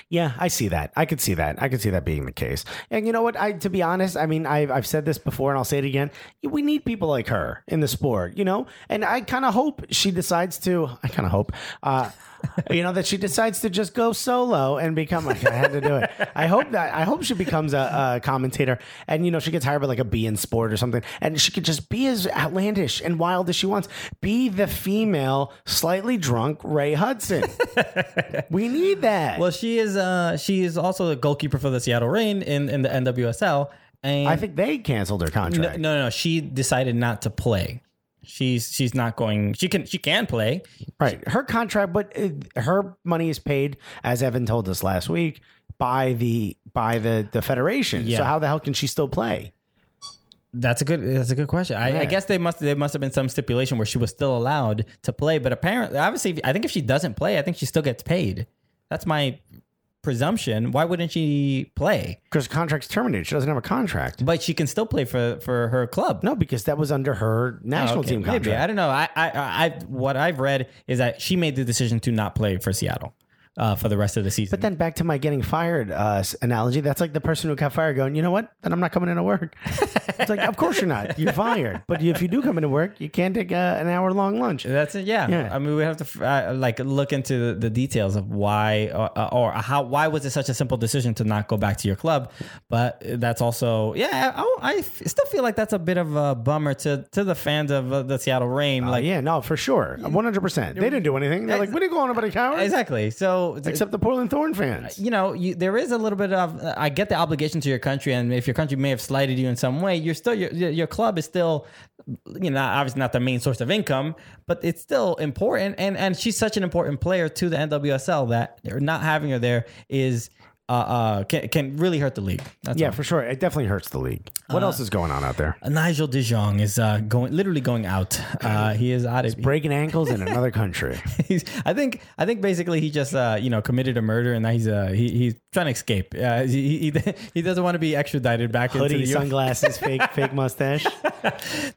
Yeah, I see that. I could see that. I could see that being the case. And you know what? I to be honest, I mean, I've, I've said this before, and I'll say it again. We need people like her in the sport, you know. And I kind of hope she decides to. I kind of hope, uh, you know, that she decides to just go solo and become like I had to do it. I hope that I hope she becomes a, a commentator, and you know, she gets hired by like a beIN Sport or something, and she could just be as outlandish and wild as she wants. Be the female, slightly drunk Ray Hudson. we need that. Well, she is. Uh, she is also the goalkeeper for the Seattle Reign in in the NWSL. And I think they canceled her contract. No, contract. no, no. She decided not to play. She's she's not going. She can she can play. Right. Her contract, but uh, her money is paid, as Evan told us last week, by the by the the federation. Yeah. So how the hell can she still play? That's a good. That's a good question. I, I guess they must. There must have been some stipulation where she was still allowed to play, but apparently, obviously, I think if she doesn't play, I think she still gets paid. That's my presumption. Why wouldn't she play? Because contract's terminated. She doesn't have a contract. But she can still play for for her club. No, because that was under her national Okay, team maybe. I don't know. I, I, I, what I've read is that she made the decision to not play for Seattle uh, for the rest of the season. But then back to my getting fired uh, analogy. That's like the person who got fired going, you know what? Then I'm not coming into work. it's like, of course you're not. You're fired. But if you do come into work, you can't take a, an hour long lunch. That's it. Yeah. Yeah. I mean, we have to uh, like look into the, details of why uh, uh, or how why was it such a simple decision to not go back to your club? But that's also yeah. I still feel like that's a bit of a bummer to to the fans of uh, the Seattle Reign. Like yeah, no, for sure. 100%. They didn't do anything. They're like, we didn't go on about a coward. exactly. So Except the Portland Thorn fans. you know, you, there is a little bit of. uh, I get the obligation to your country, and if your country may have slighted you in some way, you're still your your your club is still, you know, obviously not the main source of income, but it's still important. And and she's such an important player to the NWSL that not having her there is. Uh, uh, can, can really hurt the league. That's Yeah, all. for sure. It definitely hurts the league. What else is going on out there? Nigel De Jong is uh, going, literally going out. Uh, he is out of. Breaking ankles in another country. He's, I think, I think basically he just, uh, you know, committed a murder, and now he's, uh, he, he's trying to escape. Uh, he, he he doesn't want to be extradited back into Hoodie, the U.S. sunglasses, fake fake mustache.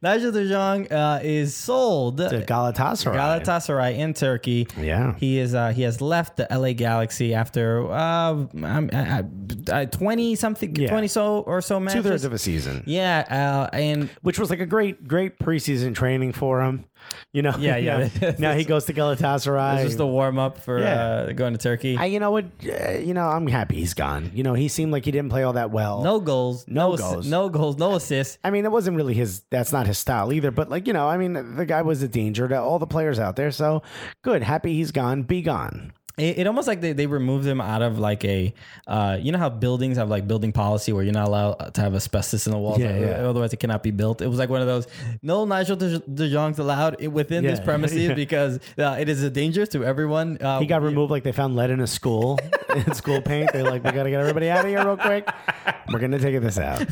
Nigel De Jong uh, is sold To Galatasaray. Galatasaray in Turkey. Yeah. he is. Uh, he has left the LA Galaxy after uh, twenty something, Yeah. twenty so or so matches. Two thirds of a season. yeah, uh, and which was like a great, great preseason training for him. You know, Yeah, yeah. now he goes to Galatasaray. this is the warm up for Yeah. uh, going to Turkey. I, you know what? Uh, you know, I'm happy he's gone. You know, he seemed like he didn't play all that well. no goals, No no, goals. goals, no goals, no assists. I mean, it wasn't really his. That's not his style either. But like, you know, I mean, the guy was a danger to all the players out there. So good, happy he's gone. Be gone. It, it almost like they, they removed him out of like a, uh, you know how buildings have like building policy where you're not allowed to have asbestos in the walls, Yeah, yeah. otherwise it cannot be built. It was like one of those no Nigel De, De Jongs allowed within this premises yeah. because uh, it is a danger to everyone. Uh, He got removed like they found lead in a school in school paint. They're like, we got to get everybody out of here real quick. We're gonna take this out.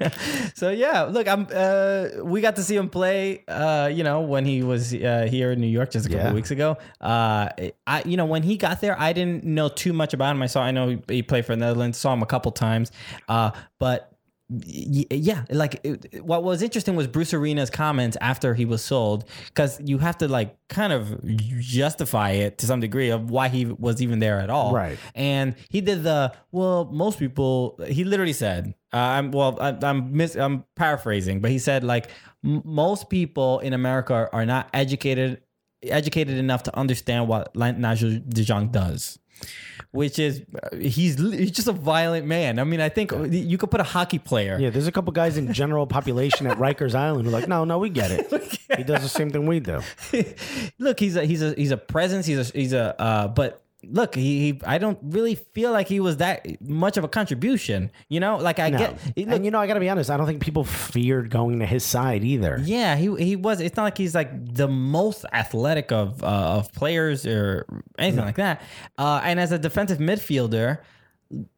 so yeah, look, I'm. Uh, we got to see him play. Uh, you know, when he was uh, here in New York just a couple Yeah. weeks ago. Uh, I, you know, when he got there, I didn't know too much about him. I saw, I know he, he played for the Netherlands. Saw him a couple times. Uh, but yeah, like it, what was interesting was Bruce Arena's comments after he was sold, because you have to like kind of justify it to some degree of why he was even there at all. Right. And he did the well. Most people, he literally said, uh, "I'm well. I, I'm mis- I'm paraphrasing, but he said like most people in America are, are not educated educated enough to understand what Nigel De Jong does." Which is uh, he's he's just a violent man. I mean, I think you could put a hockey player. Yeah, there's a couple guys in general population at Rikers Island who are like, no, no, we get it. He does the same thing we do. look, he's a he's a he's a presence. He's a he's a uh, but look, he, he I don't really feel like he was that much of a contribution. You know, like I No. get look, and you know, I got to be honest. I don't think people feared going to his side either. Yeah, he he was. It's not like he's like the most athletic of uh, of players or anything like that. Uh, and as a defensive midfielder,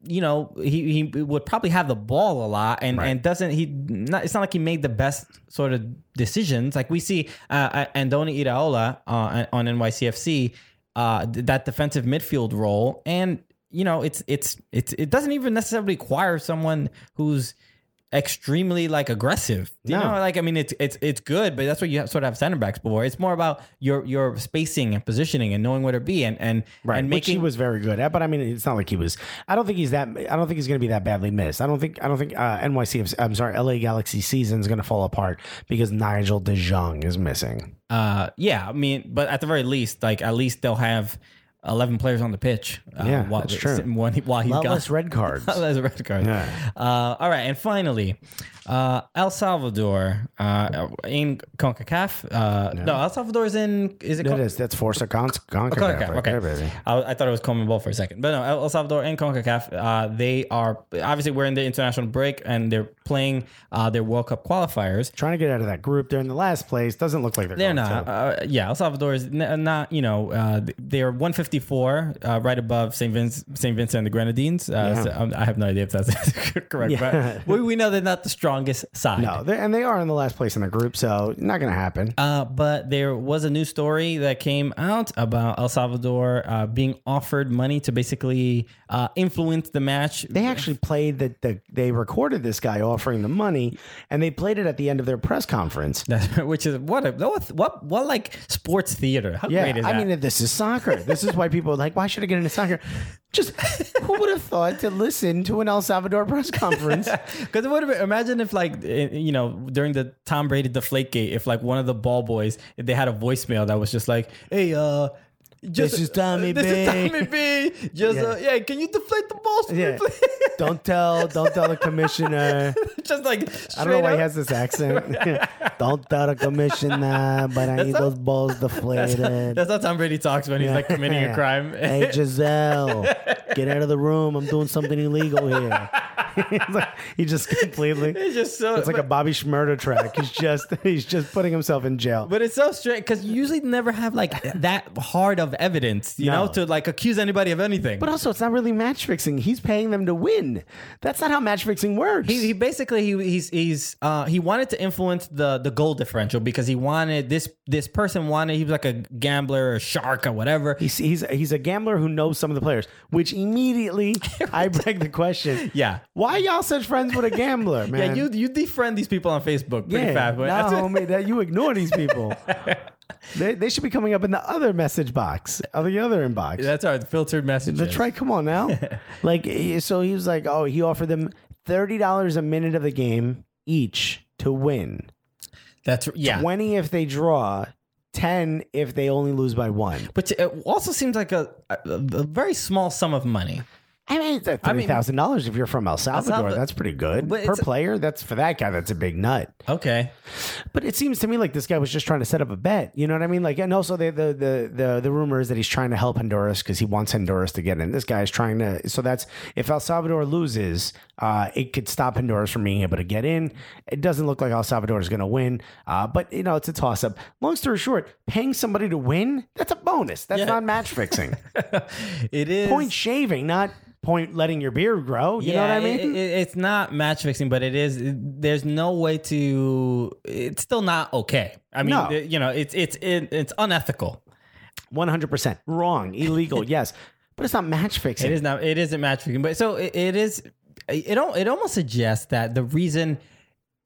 you know, he he would probably have the ball a lot, and and doesn't he? Not, it's not like he made the best sort of decisions. Like we see uh, Andoni Iraola uh, on NYCFC, uh, that defensive midfield role, and you know, it's it's it's it doesn't even necessarily require someone who's extremely like aggressive. You No. know, like I mean, it's it's it's good, but that's what you have, sort of have center backs for. It's more about your your spacing and positioning and knowing where to be and and Right, and which he was very good at, but I mean, it's not like he was. I don't think he's that. I don't think he's going to be that badly missed. I don't think. I don't think uh, NYC. I'm sorry, LA Galaxy season is going to fall apart because Nigel De Jong is missing. Uh, yeah, I mean, but at the very least, like at least they'll have eleven players on the pitch. Uh, Yeah, while, that's true. When he, while he's lot gone. less red cards. That's a red card. Yeah. Uh, all right, and finally, uh, El Salvador uh, in Concacaf. Uh, no. El Salvador is in. Is it? It Con- is. That's Forza Con- Concacaf. CONCACAF, right okay. there, baby. I, I thought it was CONMEBOL for a second, but no, El Salvador and CONCACAF, uh, they are obviously we're in the international break and they're playing uh, their World Cup qualifiers. Trying to get out of that group. They're in the last place. Doesn't look like they're. They're going not. Uh, yeah, El Salvador is n- not. You know, uh, they're 154, uh, right above Saint Vincent, Saint Vincent and the Grenadines. Uh, Yeah. so, um, I have no idea if that's correct, Yeah. but we, we know they're not the strongest side. No, and they are in the last place in the group, so not going to happen. Uh, but there was a new story that came out about El Salvador uh, being offered money to basically uh, influence the match. They actually played that. The, they recorded this guy offering the money, and they played it at the end of their press conference. which is what a, what what what like sports theater. How Yeah, great is I mean, this is soccer. This is why people are like, why should I get into soccer? Just who would have thought to listen to an El Salvador press conference? Because it would have imagine if like eh, you know during the Tom Brady deflate gate, if like one of the ball boys, if they had a voicemail that was just like, hey, uh. Just, This is Tommy this B." is Tommy B. Just yeah. Uh, yeah, can you deflate the balls for Yeah. me, please? don't tell, don't tell the commissioner. just like I don't know why he has this accent. don't tell the commissioner, but I need those balls deflated. That's how Tom Brady talks when he's like committing a crime. hey Gisele, get out of the room. I'm doing something illegal here. Like, he just completely. It's just so. It's like a Bobby Shmurda track. He's just he's just putting himself in jail. But it's so strange because you usually never have like that hard of evidence, you No. know, to like accuse anybody of anything. But also, it's not really match fixing. He's paying them to win. That's not how match fixing works. he, he basically he he's he's uh he wanted to influence the the goal differential because he wanted this this person wanted he was like a gambler or shark or whatever. He's, he's he's a gambler who knows some of the players, which immediately I beg the question. Yeah. why y'all such friends with a gambler, man? yeah, you you defriend these people on Facebook pretty yeah, fast. But nah, that's- homie, that you ignore these people. they, they should be coming up in the other message box, or the other inbox. that's our filtered messages. That's try, Come on now. like, so he was like, oh, he offered them thirty dollars a minute of the game each to win. That's yeah. Twenty if they draw, ten if they only lose by one. But it also seems like a, a, a very small sum of money. I mean, it's I thirty mean- thousand dollars if you're from El Salvador. Salvador- that's pretty good But per it's- player. That's for that guy. That's a big nut. Okay. But it seems to me like this guy was just trying to set up a bet. You know what I mean? Like, and also the the the the, the rumor is that he's trying to help Honduras because he wants Honduras to get in. This guy's trying to. So that's if El Salvador loses, uh, it could stop Honduras from being able to get in. It doesn't look like El Salvador is going to win, uh, but you know it's a toss up. Long story short, paying somebody to win that's a bonus. That's Yeah. not match fixing. It is point shaving, not point letting your beard grow. You know what I mean? it- it's not match fixing, but it is. There's no way to. It's still not okay. I mean, No. it- you know, it's it's it, it's unethical. One hundred percent wrong, illegal. yes, but it's not match fixing. It is not. It isn't match fixing, but so it, it is. It. It almost suggests that the reason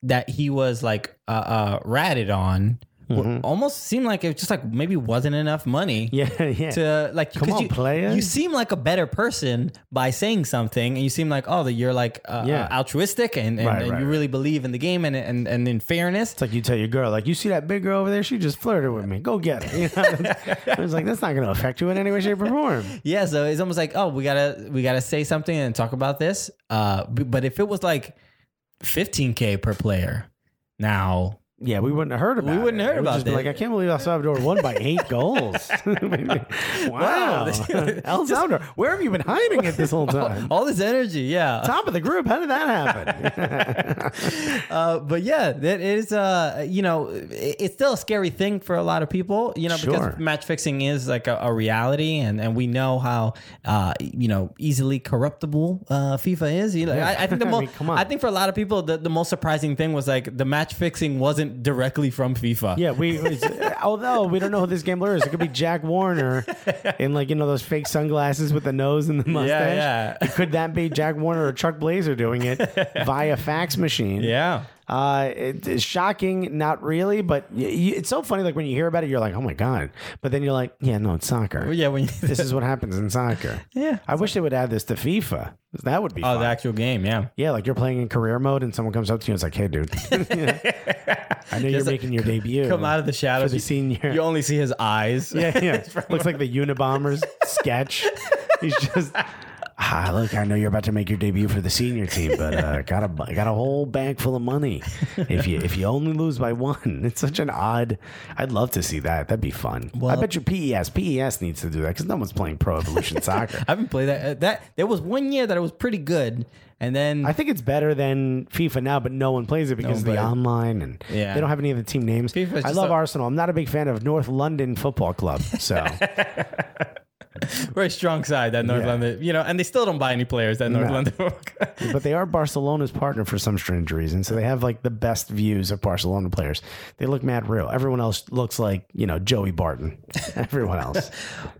that he was like uh, uh ratted on w- almost seemed like it just like maybe wasn't enough money. Mm-hmm. Yeah, yeah. To like, Come on, you, player. You seem like a better person by saying something, and you seem like oh, that you're like uh, Yeah. uh, altruistic and, and, Right, and right, you right. really believe in the game and and and in fairness. It's like you tell your girl, like, you see that big girl over there? She just flirted with me. Go get her. You know? I was like, that's not going to affect you in any way, shape, or form. Yeah, so it's almost like, oh, we gotta we gotta say something and talk about this. Uh, but if it was like 15k per player, now Yeah, we wouldn't have heard about We wouldn't have heard It about just. Like, I can't believe El Salvador won by eight goals. wow. El Salvador, where have you been hiding it this whole time? all this energy, yeah. Top of the group. How did that happen? Uh, but yeah, that is uh, you know, it- it's still a scary thing for a lot of people, you know, Sure. because match fixing is like a, a reality, and and we know how uh, you know, easily corruptible uh, FIFA is. You know, I, I think the I most, mean. I think for a lot of people, the, the most surprising thing was like the match fixing wasn't directly from FIFA. Yeah, we. although we don't know who this gambler is, it could be Jack Warner in like you know those fake sunglasses with the nose and the mustache. Yeah, yeah. Could that be Jack Warner or Chuck Blazer doing it via fax machine? Yeah. Uh, it- it's shocking, not really, but y- y- it's so funny. Like when you hear about it, you're like, "Oh my god!" But then you're like, "Yeah, no, it's soccer. Well, yeah, when you, This is what happens in soccer." Yeah. I wish they would add this to FIFA. That would be oh, fun. the actual game, yeah. yeah, like you're playing in career mode, and someone comes up to you and is like, "Hey, dude, I know you're Just, uh, making your debut. Come out of the shadows. for the you- senior." You only see his eyes. Yeah, yeah. Looks like the Unabomber's sketch. He's just ah, look. I know you're about to make your debut for the senior team, but uh, got a got a whole bag full of money. If you if you only lose by one, it's such an odd. I'd love to see that. That'd be fun. I bet you PES PES needs to do that because no one's playing Pro Evolution Soccer. I haven't played that. Uh, That there was one year that it was pretty good, and then I think it's better than FIFA now, but no one plays it because of the online and Yeah. they don't have any of the team names. I love a- Arsenal. I'm not a big fan of North London Football Club, so very strong side that North Yeah. London, you know, and they still don't buy any players that North No. London. but they are Barcelona's partner for some strange reason. So they have like the best views of Barcelona players. They look mad real. Everyone else looks like, you know, Joey Barton. Everyone else.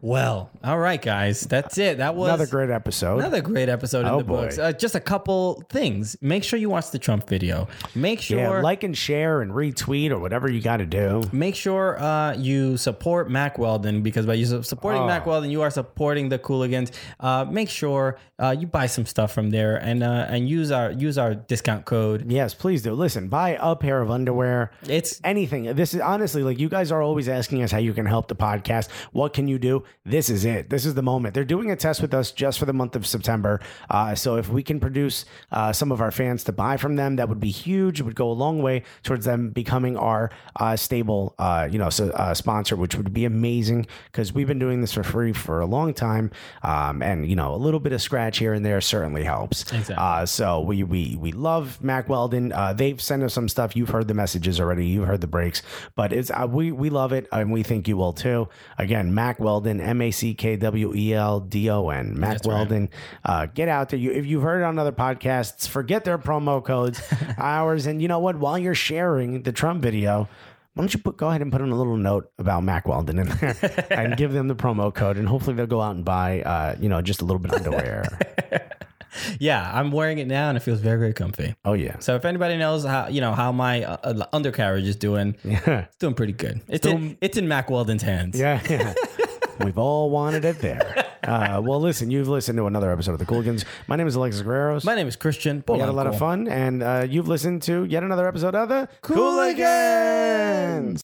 well, all right, guys, that's it. That was Another great episode. Another great episode in Oh, the boy. books. Uh, just a couple things. Make sure you watch the Trump video. Make sure yeah, like and share and retweet or whatever you got to do. Make sure uh, you support Mack Weldon because by you supporting Oh. Mack Weldon, you are supporting the Cooligans. Uh, make sure uh, you buy some stuff from there and uh, and use our use our discount code. Yes, please do. Listen, buy a pair of underwear. It's anything. This is honestly like you guys are always asking us how you can help the podcast. What can you do? This is it. This is the moment. They're doing a test with us just for the month of September. Uh, so if we can produce uh, some of our fans to buy from them, that would be huge. It would go a long way towards them becoming our uh, stable, uh, you know, so, uh, sponsor, which would be amazing because we've been doing this for free for a long time, um, and you know a little bit of scratch here and there certainly helps. Exactly. Uh, so we we we love Mack Weldon. Uh, they've sent us some stuff. You've heard the messages already. You've heard the breaks, but it's uh, we we love it and we think you will too. Again, Mack Weldon, M A C K W E L D O N. Mack That's right. Weldon. Uh, get out there. You if you've heard it on other podcasts, forget their promo codes, ours, and you know what? While you're sharing the Trump video. Why don't you put, go ahead and put in a little note about Mack Weldon in there and give them the promo code, and hopefully they'll go out and buy, uh, you know, just a little bit of underwear. Yeah, I'm wearing it now and it feels very, very comfy. Oh yeah, So if anybody knows how you know how my uh, uh, undercarriage is doing, yeah. it's doing pretty good. It's in, it's in Mack Weldon's hands. Yeah, yeah. We've all wanted it there. Uh, well, listen, you've listened to another episode of The Cooligans. My name is Alexis Guerreros. My name is Christian. we had a lot of fun, and uh, you've listened to yet another episode of The Cooligans.